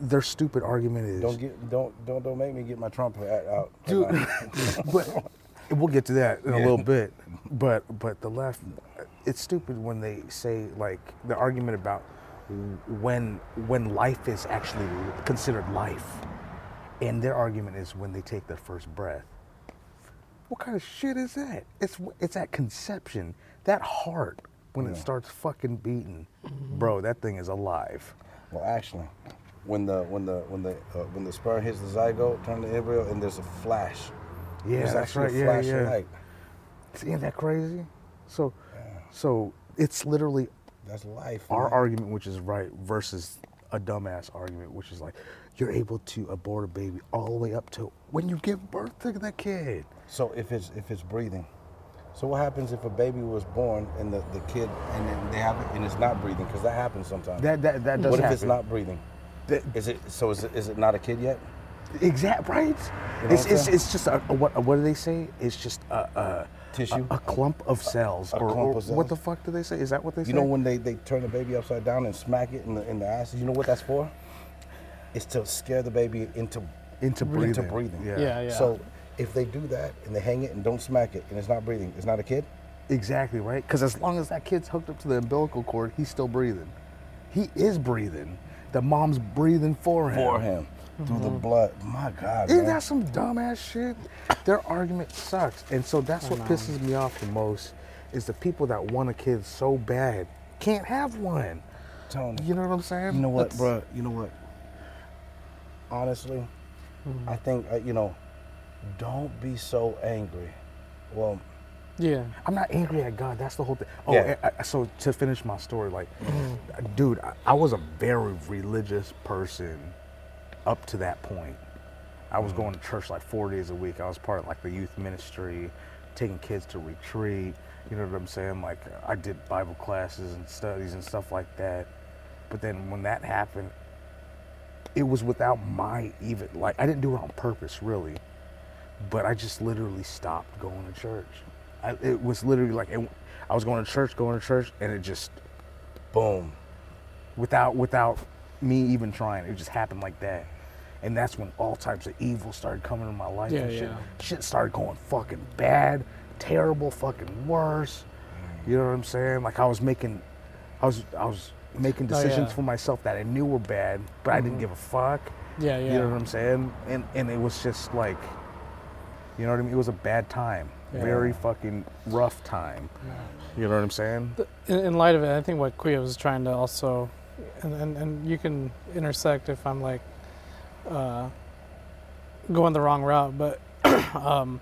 their stupid argument is. Don't get don't don't don't make me get my Trump hat out. Dude, but we'll get to that in a little bit. But but the left, it's stupid when they say like the argument about when when life is actually considered life, and their argument is when they take their first breath. What kind of shit is that? It's it's at conception. That heart when it starts fucking beating, bro. That thing is alive. Well, actually, when the when the when the uh, when the sperm hits the zygote, turn to embryo, and there's a flash. Yeah, there's that's actually right. a Yeah, flash yeah. of light. Isn't that crazy? So, so it's literally That's life. our man. argument, which is right, versus a dumbass argument, which is like you're able to abort a baby all the way up to when you give birth to the kid. So if it's if it's breathing, so what happens if a baby was born and the, the kid and then they have it and it's not breathing? Because that happens sometimes. That that that does what if happen. it's not breathing? That- Is it so? Is it is it not a kid yet? exact right? know it's, it's, it's just a, a- what what do they say? It's just a, a Tissue? a, a clump of cells, a or, clump or of what the fuck do they say? Is that what they say? You know when they, they turn the baby upside down and smack it in the in the ass? You know what that's for? It's to scare the baby into into breathing. into breathing. Yeah. Yeah, yeah. So if they do that and they hang it and don't smack it and it's not breathing, it's not a kid. Exactly right. Because as long as that kid's hooked up to the umbilical cord, he's still breathing. He is breathing. The mom's breathing for him. For him through the blood. My God, Isn't man. that some dumbass shit? Their argument sucks. And so that's what pisses me off the most is the people that want a kid so bad can't have one. Tony. You know what I'm saying? You know what, That's- bro? You know what? Honestly, I think uh, you know. Don't be so angry. Well, Yeah. I'm not angry at God. That's the whole thing. Oh, Yeah. I- I- so to finish my story, like, mm-hmm. dude, I, I was a very religious person up to that point. I was mm-hmm. going to church like four days a week. I was part of like the youth ministry, taking kids to retreat. You know what I'm saying? Like, I did Bible classes and studies and stuff like that. But then when that happened, it was without my even like I didn't do it on purpose, really but I just literally stopped going to church. I, it was literally like it, I was going to church, going to church, and it just boom. without without me even trying, it just happened like that. And that's when all types of evil started coming in my life Yeah, and shit. yeah. Shit started going fucking bad, terrible, fucking worse. You know what I'm saying? Like I was making, I was I was making Oh, decisions yeah. Mm-hmm. for myself that I knew were bad, but I didn't give a fuck. Yeah, yeah. You know what I'm saying? And and it was just like, you know what I mean? It was a bad time, Yeah. very fucking rough time. You know what I'm saying? in, in light of it, I think what Kuya was trying to also, and, and, and you can intersect if I'm like uh, going the wrong route, but um,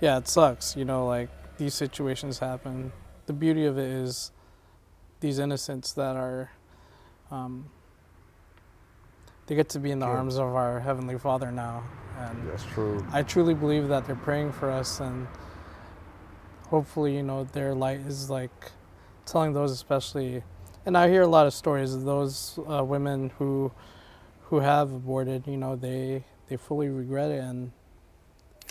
yeah, it sucks. You know, like these situations happen. The beauty of it is these innocents that are, um, they get to be in the Sure. arms of our Heavenly Father now. And That's true. I truly believe that they're praying for us, and hopefully, you know, their light is like telling those, especially. And I hear a lot of stories of those uh, women who who have aborted. You know, they they fully regret it, and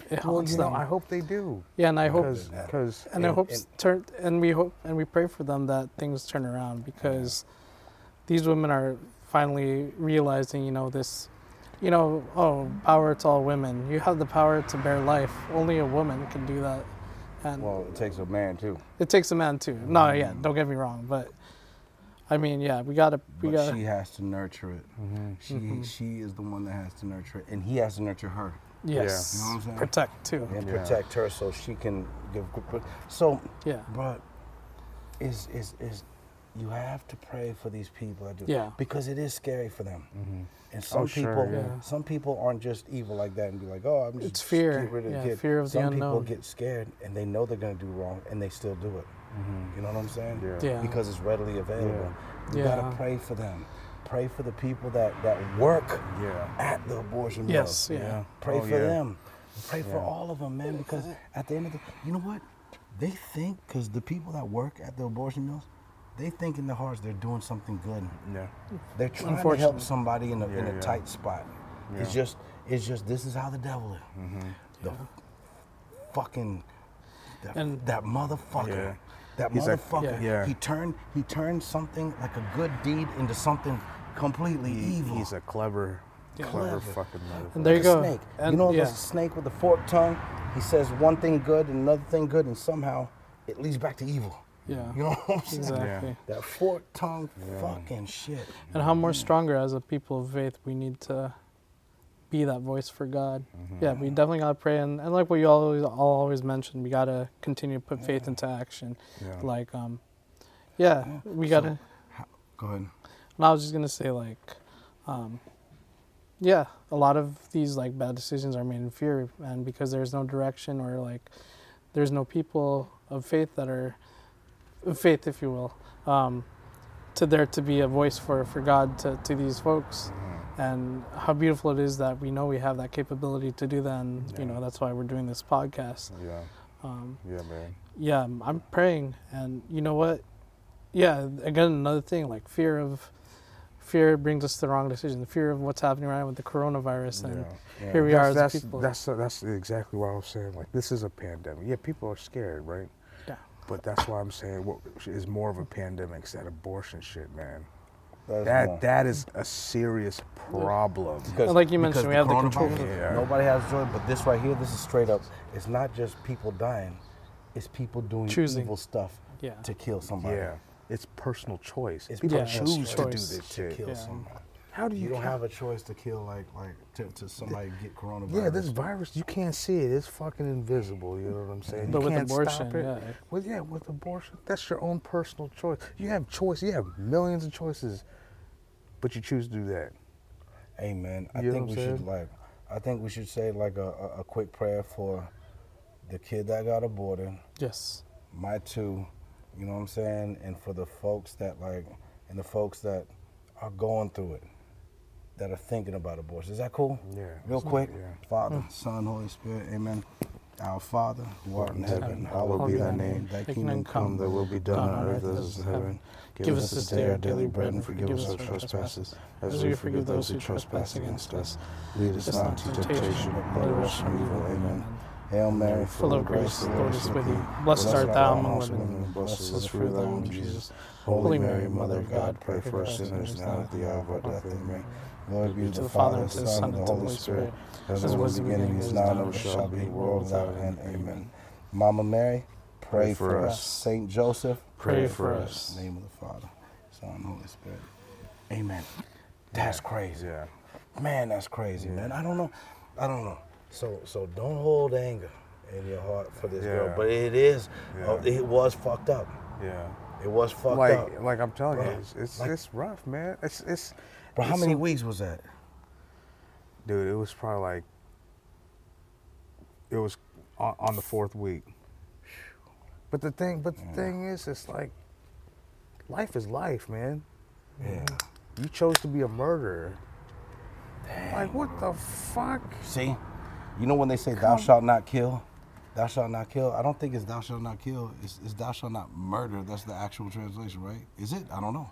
it Well, you know, them. I hope they do. yeah, and I hope, Because, because and I and- hope and- turn, and we hope, and we pray for them that things turn around because these women are finally realizing, you know, this, you know, oh, power to all women. You have the power to bear life. Only a woman can do that, and Well, it takes a man too. it takes a man too. No, yeah, mm-hmm. don't get me wrong, but I mean, yeah, we gotta, we But gotta, she has to nurture it. Mm-hmm. She mm-hmm. she is the one that has to nurture it, and he has to nurture her yes, You know what I'm saying? protect too. and Yeah. protect her so she can give. good So, Yeah. but is is is you have to pray for these people that do Yeah. because it is scary for them. Mm-hmm. And some Oh, sure, people, yeah. some people aren't just evil like that and be like, "Oh, I'm just It's fear. Get rid of the Yeah, kid. fear of the some people get scared and they know they're gonna do wrong and they still do it. You know what I'm saying? Mm-hmm. Yeah. Yeah. Because it's readily available. You Yeah. gotta pray for them. Pray for the people that that work Yeah. at the abortion Yes, mills. yeah. Pray Oh, for yeah. them. Pray for all of them, man. Because at the end of the, day, you know what? They think because the people that work at the abortion mills, they think in their hearts they're doing something good. Yeah. They're trying to help somebody in a, in Yeah, a yeah. tight spot. It's just, it's just this is how the devil is. Mm-hmm. The fucking that, And- that motherfucker. Yeah. That He's like- motherfucker. Yeah. He turned he turned something like a good deed into something completely He- evil. He's a clever, clever, Clever. fucking motherfucker. And there you Like a go. Snake. And you know, yeah. the snake with the forked tongue. He says one thing good and another thing good, and somehow it leads back to evil. Yeah. You know what I'm saying? Exactly. That forked tongue, fucking shit. And how more stronger as a people of faith we need to be that voice for God. Yeah, we definitely gotta pray and, and like what you always all always mention, we gotta continue to put faith into action. Yeah. Like um yeah, we gotta Go ahead. and I was just gonna say like um yeah, a lot of these like bad decisions are made in fear and because there's no direction or like there's no people of faith that are of faith if you will. Um to there to be a voice for, for God to, to these folks and how beautiful it is that we know we have that capability to do that and you know that's why we're doing this podcast Yeah. um, Yeah, man. yeah I'm- praying and you know what yeah again another thing like fear of fear brings us to the wrong decision the fear of what's happening right now with the coronavirus and Yeah. here we are as that's, people That's that's exactly what I was saying. Like this is a pandemic. Yeah, people are scared, right? Yeah. But that's why I'm saying what is more of a pandemic is that abortion shit, man. That's That that is a serious problem. Because- like you mentioned, because we have the control. coronavirus, Yeah. Nobody has joy, but this right here, this is straight up. It's not just people dying; it's people doing Choosing. evil stuff Yeah. to kill somebody. Yeah, it's personal choice. It's people personal choose to do this to shit. kill Yeah. somebody. How do you? You don't kill- have a choice to kill like like to, to somebody get coronavirus. Yeah, this virus you can't see it. It's fucking invisible. You know what I'm saying? But you with can't abortion, stop it. yeah. Well, yeah, with abortion, that's your own personal choice. You have choice. You have millions of choices, but you choose to do that. Amen. I know think what we I'm should saying? like. I think we should say like a, a, a quick prayer for the kid that got aborted, yes my two, you know what I'm saying, and for the folks that like, and the folks that are going through it, that are thinking about abortion. Is that cool? Yeah. Real quick, Yeah. Father, mm. Son, Holy Spirit, Amen. Our Father, who art in heaven, hallowed hallowed be be thy thy name. name. Thy Thy kingdom come, Thy will be done on earth as it is in heaven. Give us this day our daily bread, and forgive us our trespasses, as we forgive those who trespass against us. Lead us not into temptation, but deliver us from evil. Amen. Hail Mary, full of grace the lord is with you blessed art thou among women and blessed is the fruit of thy womb womb, jesus Jesus. Holy Mary, Mother of God, pray for us sinners now at the hour of our death. Amen. Glory be to the Father, and to the Son, and to the Holy Spirit, as it was was in in the beginning, is now, and shall be, world without end. Amen. Mama Mary, pray, for, us. Saint Joseph, Pray for us. In the name of the Father, Son, and Holy Spirit. Amen. That's crazy. Yeah. Man, that's crazy, man. I don't know. I don't know. So so don't hold anger in your heart for this girl. But it is Yeah. uh, it was fucked up. Yeah. It was fucked Like, up. like like I'm telling you, it's it's, like- it's rough, man. It's it's. Bro, how many so- weeks was that? Dude, it was probably like. It was on, on the fourth week. But the thing, but the thing is, it's like. Life is life, man. Yeah. You chose to be a murderer. Like what the fuck? See? You know when they say thou shalt not kill? Thou shalt not kill. I don't think it's thou shalt not kill. It's, it's thou shalt not murder. That's the actual translation, right? Is it? I don't know.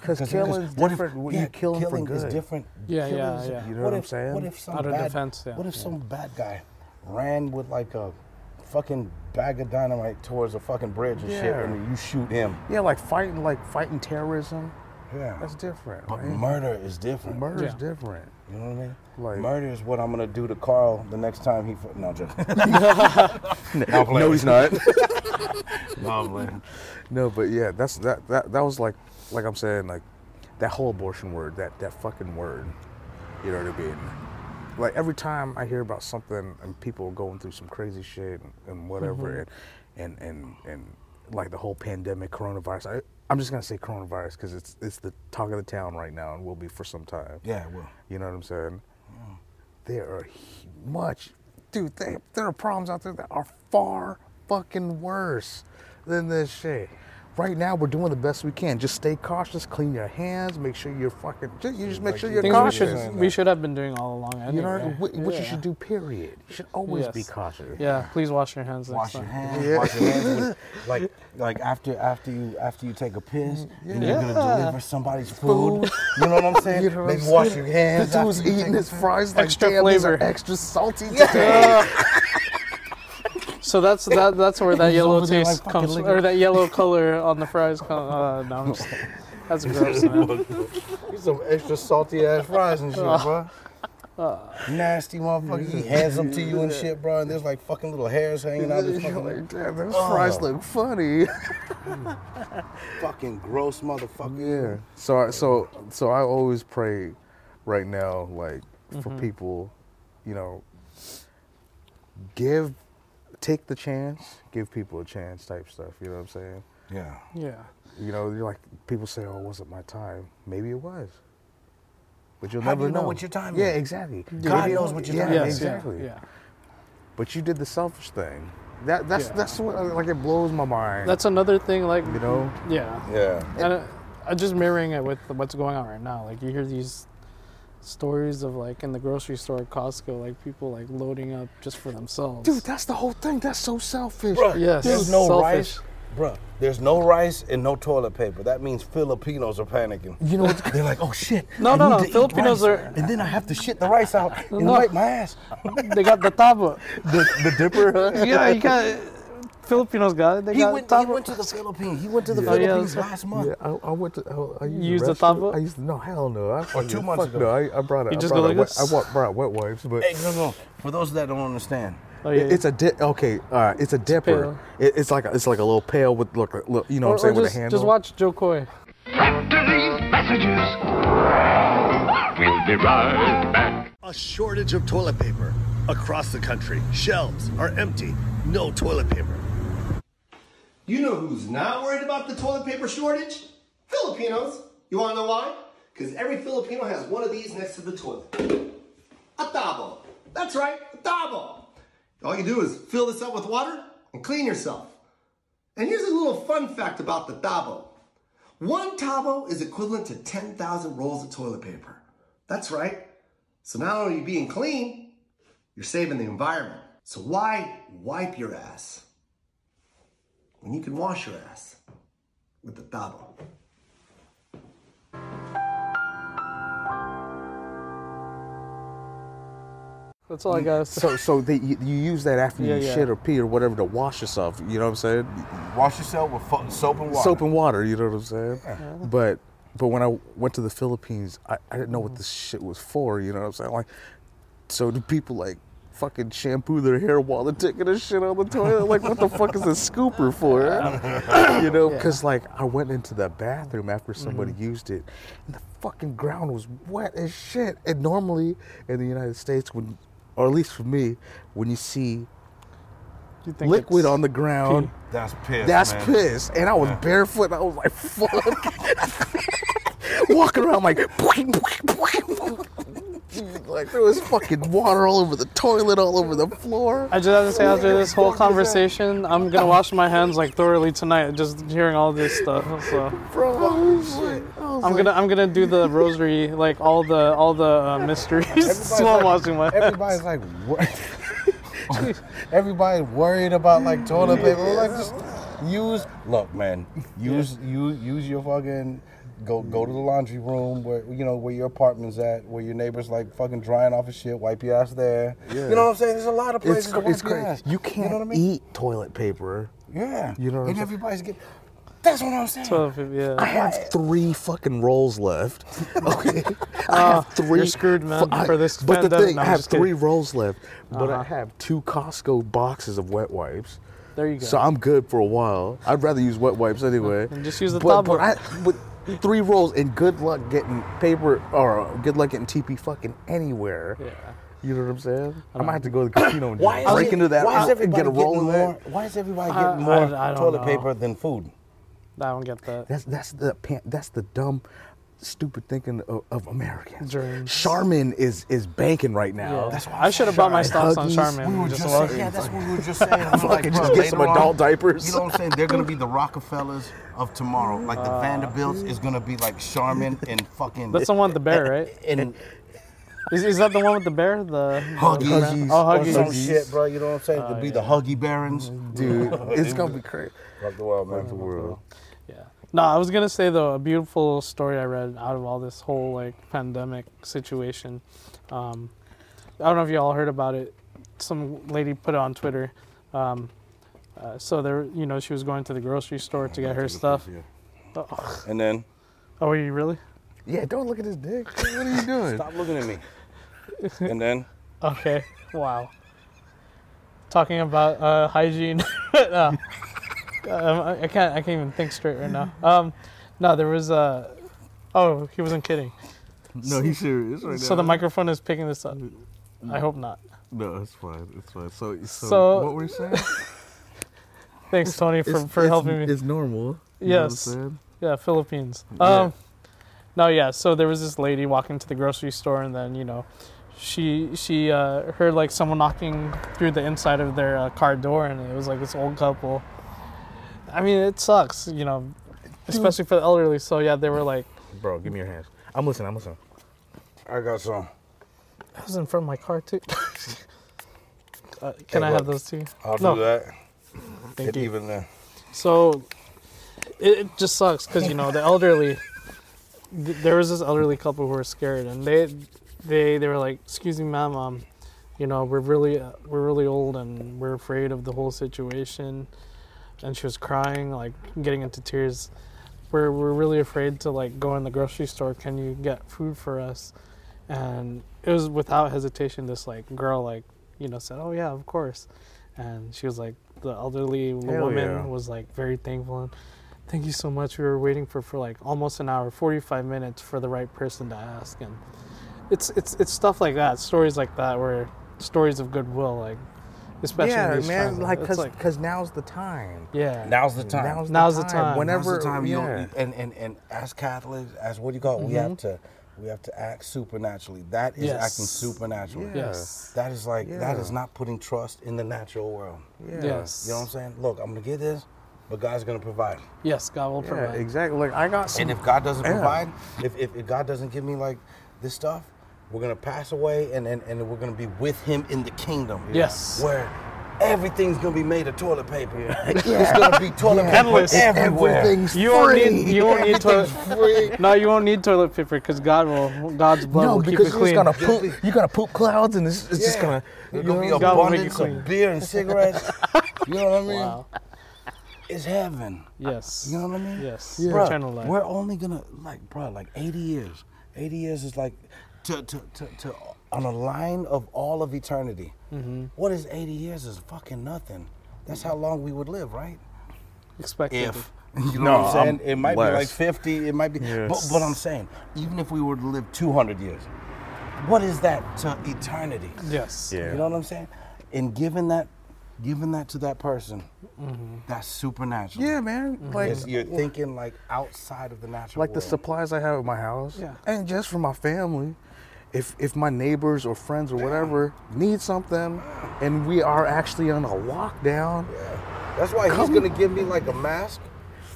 Because 'Cause- killing 'cause is what if- different. yeah, you kill him for killing good. is different. Yeah, Killing yeah, is- yeah. You know what what I'm if, saying? What if some Out of bad, defense, yeah. What if Yeah. some bad guy ran with like a fucking bag of dynamite towards a fucking bridge and shit, and you shoot him? Yeah, like fighting, like fighting terrorism. Yeah. That's different. But right? murder is different. Murder is Yeah. different. You know what I mean? Like- murder is what I'm gonna do to Carl the next time he. Fu- no, I'm joking. No, he's not. no, no, but yeah, that's that. That that was like, like I'm saying, like that whole abortion word, that that fucking word. You know what I mean? Like every time I hear about something and people going through some crazy shit and, and whatever, mm-hmm. and, and and and like the whole pandemic, coronavirus. I, I'm just gonna say coronavirus because it's it's the talk of the town right now and will be for some time. Yeah, well. You know what I'm saying? There are much, dude. They, there are problems out there that are far fucking worse than this shit. Right now, we're doing the best we can. Just stay cautious, clean your hands, make sure you're fucking. Just, you just make sure you're Things we cautious. should we should have been doing all along. Anyway. you know what, what you should do. Period. You should always be cautious. Yeah, please wash your hands. next Wash your hands. Wash your hands. Like like after after you after you take a piss mm, and you're gonna deliver somebody's food. You know what I'm saying? You know Maybe wash your hands. The dude's eating his fries like Extra damn, flavor. extra salty today. So that's that. That's where that yellow over there, like, taste fucking comes, licking- or that yellow color on the fries. Come, uh, no, I'm just, that's gross, man. Get some extra salty ass fries and shit, bro. Nasty motherfucker. He hands them to you and shit, bro. And there's like fucking little hairs hanging out his You're fucking, like, damn, those fries look funny. fucking gross motherfucker. Yeah. So I, so so I always pray right now, like for Mm-hmm. people, you know, give, take the chance, give people a chance, type stuff. You know what I'm saying? Yeah. Yeah. You know, you're like people say, "Oh, it wasn't my time." Maybe it was, but you'll How do never you know what your time Yeah, is? exactly. God Maybe knows what your yeah, time Yes, is. exactly. Yeah. But you did the selfish thing. That that's Yeah. that's what like it blows my mind. That's another thing. Like, you know. yeah. Yeah. And uh, I just mirroring it with what's going on right now. Like you hear these stories of like in the grocery store at Costco, like people like loading up just for themselves. Dude, that's the whole thing. That's so selfish. Bruh, Yes, there's no selfish. rice. Bruh, there's no rice and no toilet paper. That means Filipinos are panicking. You know? They're like, oh shit. No, I no, need no, to Filipinos are- And then I have to shit the rice out and No. wipe my ass. they got the tabo. the, the dipper. yeah, you got Filipinos got it. They He got went, he went to the Philippines. He went to the yeah, Philippines that's right. last month. Yeah, I, I went to. I, I used You used the the restroom. tabo? I used no hell no. I fucking- two months ago. No, I, I brought a. You I just brought go a like wet, this? I brought, brought wet wipes, but Hey, no, no. For those that don't understand, Oh, yeah. it- it's a dip. Okay, all right, it's a dipper. pail. It, it's like a, it's like a little pail with look, look you know or, what I'm saying or with a handle. just watch Jo Koy. After these messages, we'll be right back. A shortage of toilet paper across the country. Shelves are empty. No toilet paper. You know who's not worried about the toilet paper shortage? Filipinos. You wanna know why? Because every Filipino has one of these next to the toilet. A tabo. That's right, a tabo. All you do is fill this up with water and clean yourself. And here's a little fun fact about the tabo. One tabo is equivalent to 10,000 rolls of toilet paper. That's right. So not only are you being clean, you're saving the environment. So why wipe your ass? When you can wash your ass with the tabo. That's all I got. so so they, you, you use that after Yeah, you yeah. shit or pee or whatever to wash yourself. You know what I'm saying? wash yourself with fo- soap and water. Soap and water. You know what I'm saying? But but when I went to the Philippines, I, I didn't know what this shit was for. You know what I'm saying? Like, so do people like fucking shampoo their hair while they're taking a shit on the toilet? Like, what the fuck is a scooper for? you know, because like I went into the bathroom after somebody mm-hmm. used it, and the fucking ground was wet as shit. And normally in the United States, when or at least for me, when you see You think liquid on the ground. pee? That's piss. That's man. piss. And I was barefoot. And I was like, fuck. Walking around like, like there was fucking water all over the toilet, all over the floor. I just have to say, after this whole conversation, I'm gonna wash my hands like thoroughly tonight, just hearing all this stuff. So Bro, I was like- I was I'm like- gonna I'm gonna do the rosary, like all the all the uh, mysteries. Slow washing my hands. Everybody's like, what? Everybody worried about like toilet paper. Like, just use. Look, man, use you use your fucking. Go go to the laundry room where you know where your apartment's at, where your neighbor's like fucking drying off his shit. Wipe your ass there. You know what I'm saying? There's a lot of places It's, to wipe it's your crazy. ass. You can't know what I mean? eat toilet paper. Yeah. You know what I'm and saying? everybody's getting. That's what I'm saying. So, yeah. I have three fucking rolls left. Okay, I have three. you're screwed, man, I- for this But the thing, No, I have just kidding. three rolls left, but I Uh-huh. have two Costco boxes of wet wipes. There you go. So I'm good for a while. I'd rather use wet wipes anyway. And just use the but, top but one. I, with three rolls and good luck getting paper or good luck getting TP fucking anywhere. yeah. You know what I'm saying? I might have to go to the casino and Why break it- into that Why is house and everybody get a roll getting more? that. Why is everybody I- getting more I- I toilet know. paper than food? I don't get that. That's that's the pan- that's the dumb, stupid thinking of, of Americans. Dreams. Charmin is is banking right now. Yeah. That's why I should have bought my Charmin, stocks on Huggies. Charmin. We were just just saying, yeah, that's what we were just saying. I'm Fucking like, just bro, get some later on, adult diapers. You know what I'm saying? They're gonna be the Rockefellers of tomorrow. Like the uh, Vanderbilts is gonna be like Charmin and fucking. That's the one with the bear, right? And Is, is that the one with the bear? The Huggies, Oh, or oh, some Huggies. shit, bro. You know what I'm saying? to oh, be the Huggy Barons. Dude, it's gonna be crazy. Rock the oh, world, man. The world. Yeah. No, I was gonna say though, a beautiful story I read out of all this whole like pandemic situation. Um, I don't know if you all heard about it. Some lady put it on Twitter. Um, uh, so there, you know, she was going to the grocery store to get her stuff. Oh, And then oh, are you really? Yeah, don't look at his dick. What are you doing? stop looking at me. And then Okay. Wow. Talking about uh, hygiene. no. Um, I I can't. I can't even think straight right now. Um, no, there was Uh, oh, he wasn't kidding. No, he's serious right So the microphone is picking this up. I hope not. No, it's fine. It's fine. So, so, So- what were you saying? Thanks, Tony, for, It's- for it's- helping me. It's normal. You know what I'm yes. saying? Yeah, Philippines. Yeah. Um, no, yeah. So there was this lady walking to the grocery store, and then you know, she she uh, heard like someone knocking through the inside of their uh, car door, and it was like this old couple. I mean, it sucks, you know, especially for the elderly. So yeah, they were like, Bro, give me your hands. I'm listening. I'm listening. I got some. "I was in front of my car too." uh, can Hey, I have look, those too? I'll No. do that. Thank It you. even then. So it, it just sucks because you know the elderly. th- There was this elderly couple who were scared, and they they they were like, "Excuse me, ma'am, um, you know we're really uh, we're really old and we're afraid of the whole situation." And she was crying, like getting into tears. We're we're really afraid to like go in the grocery store. Can you get food for us? And it was without hesitation. This like girl like you know said, "Oh yeah, of course." And she was like, the elderly woman yeah. was like very thankful and thank you so much. We were waiting for for like almost an hour, 45 minutes for the right person to ask. And it's it's it's stuff like that, stories like that, where stories of goodwill, like especially yeah, these man. times, Like, it's cause, like 'cause now's the time. yeah, Now's the time. Now's, Now's the the time. time. Whenever, Now's the time you yeah. and, and and as Catholics, as what do you call it? We have mm-hmm. to we have to act supernaturally. That is Yes. acting supernaturally. Yeah. yes, That is like that Yeah. is not putting trust in the natural world. yeah. yes, You know what I'm saying? Look, I'm gonna get this, but God's gonna provide. yes. God will Yeah, provide. exactly. Like I got some. And if God doesn't Yeah. provide, if, if, if God doesn't give me like this stuff, we're gonna pass away and, and, and we're gonna be with him in the kingdom. Yes. Where everything's gonna be made of toilet paper. It's gonna be toilet paper Endless. everywhere. Everything's You won't free. need you won't need toilet. Free. No, you won't need toilet paper because God will God's blood no, will keep because it you're clean. gonna poop. You're gonna poop clouds, and it's, it's just gonna. There's you gonna be know, God will make it abundance of beer and cigarettes. you know what I mean? Wow. It's heaven. Yes. You know what I mean? Yes. Bruh, Eternal life. We're only gonna like, bro, like 80 years. 80 years is like to to to, to on a line of all of eternity. Mm-hmm. What is 80 years? Is fucking nothing. That's how long we would live, right? Expected. If you know No, what I'm saying, I'm it might be like 50. It might be. But, Yes. but I'm saying, even if we were to live 200 years, what is that to eternity? Yes. Yeah. You know what I'm saying? And giving that, giving that to that person, Mm-hmm. that's supernatural. Yeah, man. Like It's- you're thinking like outside of the natural. like the supplies I have at my house, Yeah. and just for my family. If if my neighbors or friends or whatever need something, and we are actually on a lockdown, That's why he's gonna give me like a mask.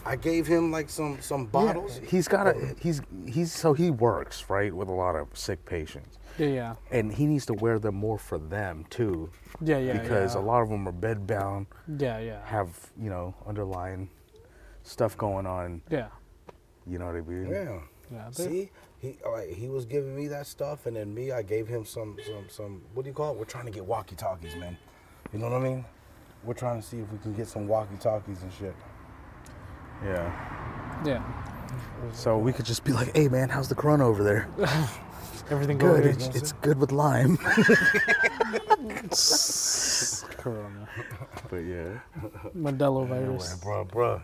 I gave him like some some bottles. yeah, he's got a he's he's so he works right with a lot of sick patients, Yeah. Yeah. and he needs to wear them more for them too, Yeah. Yeah. because yeah. a lot of them are bedbound, Yeah. Yeah. have you know underlying stuff going on. Yeah. You know what I mean? Yeah. Yeah. See, he like, he was giving me that stuff, and then me, I gave him some some some. What do you call it? We're trying to get walkie talkies, man. You know what I mean? We're trying to see if we can get some walkie talkies and shit. Yeah. Yeah. So we could just be like, "Hey, man, how's the corona over there?" Everything Good. good. It's, it's good with lime. Corona. but yeah. Modelo Anyway, virus. bro, bro,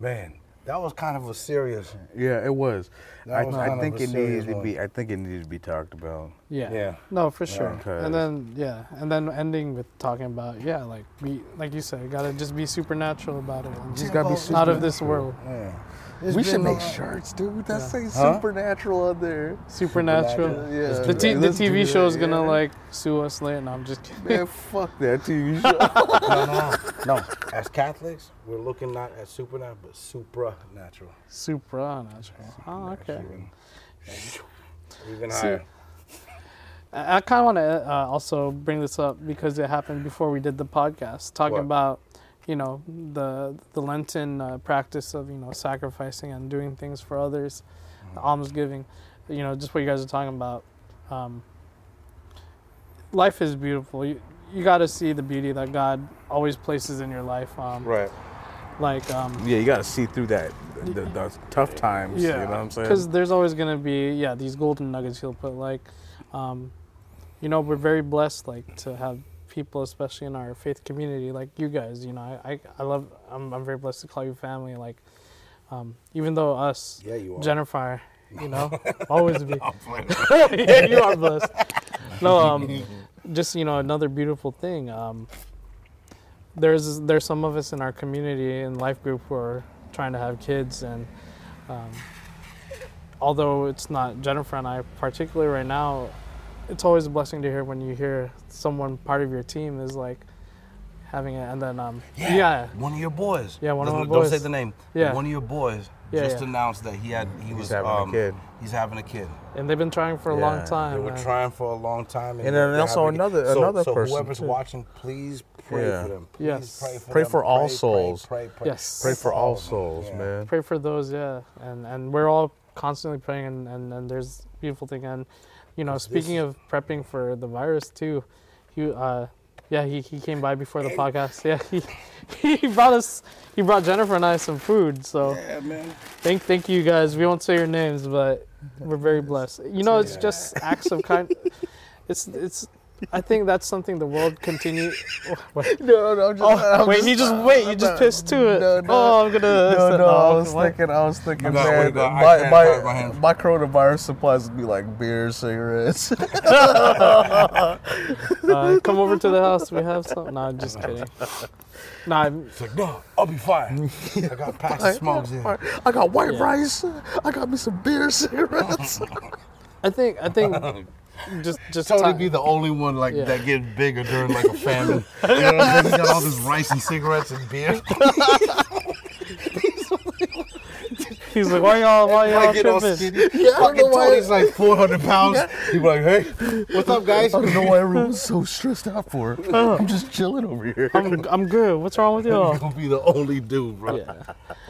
man, That was kind of a serious. Yeah, it was. I, was I think it serious needed to be. I think it needed to be talked about. Yeah. Yeah. No, for sure. Because- And then yeah, and then ending with talking about yeah, like be like you said, you gotta just be supernatural about it. and Just gotta be not of this world. Yeah. We should make shirts, dude. That say Huh? supernatural on there. Supernatural. Yeah. The, t- the Let's do TV that, show's gonna like sue us later. No, I'm just kidding. Man, fuck that TV show. No, no, no. No. As Catholics, we're looking not at supernatural, but supranatural. Supernatural. Oh, okay. Even higher. I, I kind of want to uh, also bring this up because it happened before we did the podcast, talking What? about you know the the Lenten uh, practice of you know sacrificing and doing things for others, Mm-hmm. almsgiving. You know, just what you guys are talking about. Um, life is beautiful. You you got to see the beauty that God always places in your life. Um, Right. Like um, yeah, you got to see through that. The, the tough times. yeah, You know what I'm saying? Because there's always gonna be yeah these golden nuggets he'll put like, um, you know we're very blessed like to have people especially in our faith community like you guys you know I I, I love I'm I'm very blessed to call you family like, um, even though us Yeah, you are. Jennifer you know always be yeah you are blessed no um just you know another beautiful thing um there's there's some of us in our community and life group who are trying to have kids and um, although it's not Jennifer and I particularly right now it's always a blessing to hear when you hear someone part of your team is like having it and then um yeah, One of your boys. Yeah, one of Don't- my Don't say the name. Yeah. One of your boys Yeah, just yeah. announced that he had he was having a um, kid. He's having a kid. and they've been trying for a long time They were man. trying for a long time. And then they're also having another- so, another so person, whoever's too. watching, please pray Yeah. for them. Please Yes. pray for Pray them. for all Pray, souls. Pray, pray, pray. Yes. Pray for all souls, Yeah. man. pray for those yeah and and we're all constantly praying and and, and there's beautiful thing and you know speaking of prepping for the virus too he uh yeah he, he came by before the podcast. Yeah he he brought us he brought jennifer and i some food so Yeah, man. thank thank you guys. We won't say your names but we're very blessed. You know it's just acts of kind it's it's I think that's something the world continue. Wait, No, no, I'm just. oh, I'm wait just- you just wait. You just no, pissed to it. no, no. oh, I'm gonna. No, no, I was what? thinking, I was thinking, We got- man, got- my, my, my my coronavirus supplies would be like beer, cigarettes. uh, come over to the house. We have some. No, I'm just kidding. No, I'm, It's like, no, I'll be fine. I got packs of smokes in. I got white Yeah. rice. I got me some beer, cigarettes. I think. I think. Just, just. Tony ti- be the only one like Yeah. that gets bigger during like a famine. you know what I'm saying? He got all this rice and cigarettes and beer. He's like, why y'all, why y'all I tripping? Yeah, Fucking Tony's like 400 pounds. He be like, hey, what's up, guys? I don't know why everyone's so stressed out for it. Uh. I'm just chilling over here. I'm, I'm good. What's wrong with You're y'all? gonna be the only dude, bro. Yeah.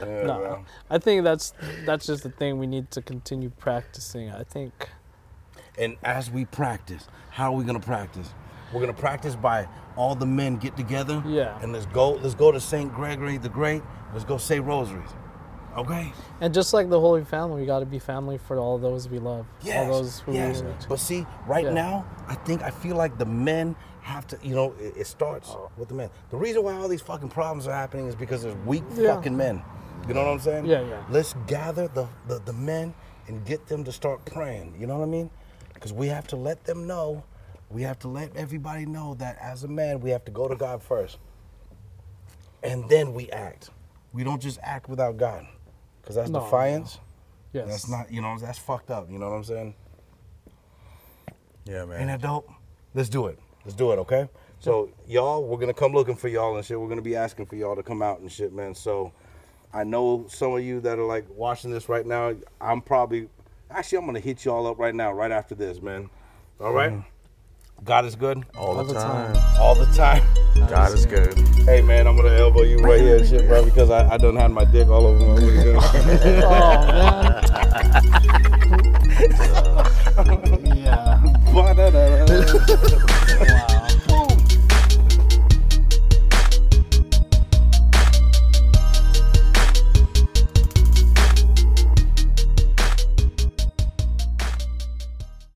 Yeah, No, bro. I think that's that's just the thing we need to continue practicing. I think. And as we practice, how are we gonna practice? We're gonna practice by all the men get together. Yeah. And let's go. Let's go to Saint Gregory the Great. Let's go say rosaries. Okay. And just like the Holy Family, we got to be family for all those we love. Yes. All those who yes. we But see, right Yeah. now, I think I feel like the men have to. You know, it, it starts oh. with the men. The reason why all these fucking problems are happening is because there's weak Yeah. fucking men. You know what I'm saying? Yeah, yeah. Let's gather the, the the men and get them to start praying. You know what I mean? Because we have to let them know. We have to let everybody know that as a man, we have to go to God first, and then we act. We don't just act without God, because that's No, defiance. Yes. That's not, you know, that's fucked up. You know what I'm saying? Yeah, man. Ain't man. that dope? Let's do it. Let's do it, okay? So y'all, we're gonna come looking for y'all and shit. We're gonna be asking for y'all to come out and shit, man. So I know some of you that are like watching this right now. I'm probably actually I'm gonna hit y'all up right now, right after this, man. All right? Mm-hmm. God is good All, the, the time. time. all the time. God is good. Hey man, I'm gonna elbow you right here and shit, bro, because I, I done had my dick all over my window. oh man. yeah. Ba-da-da-da.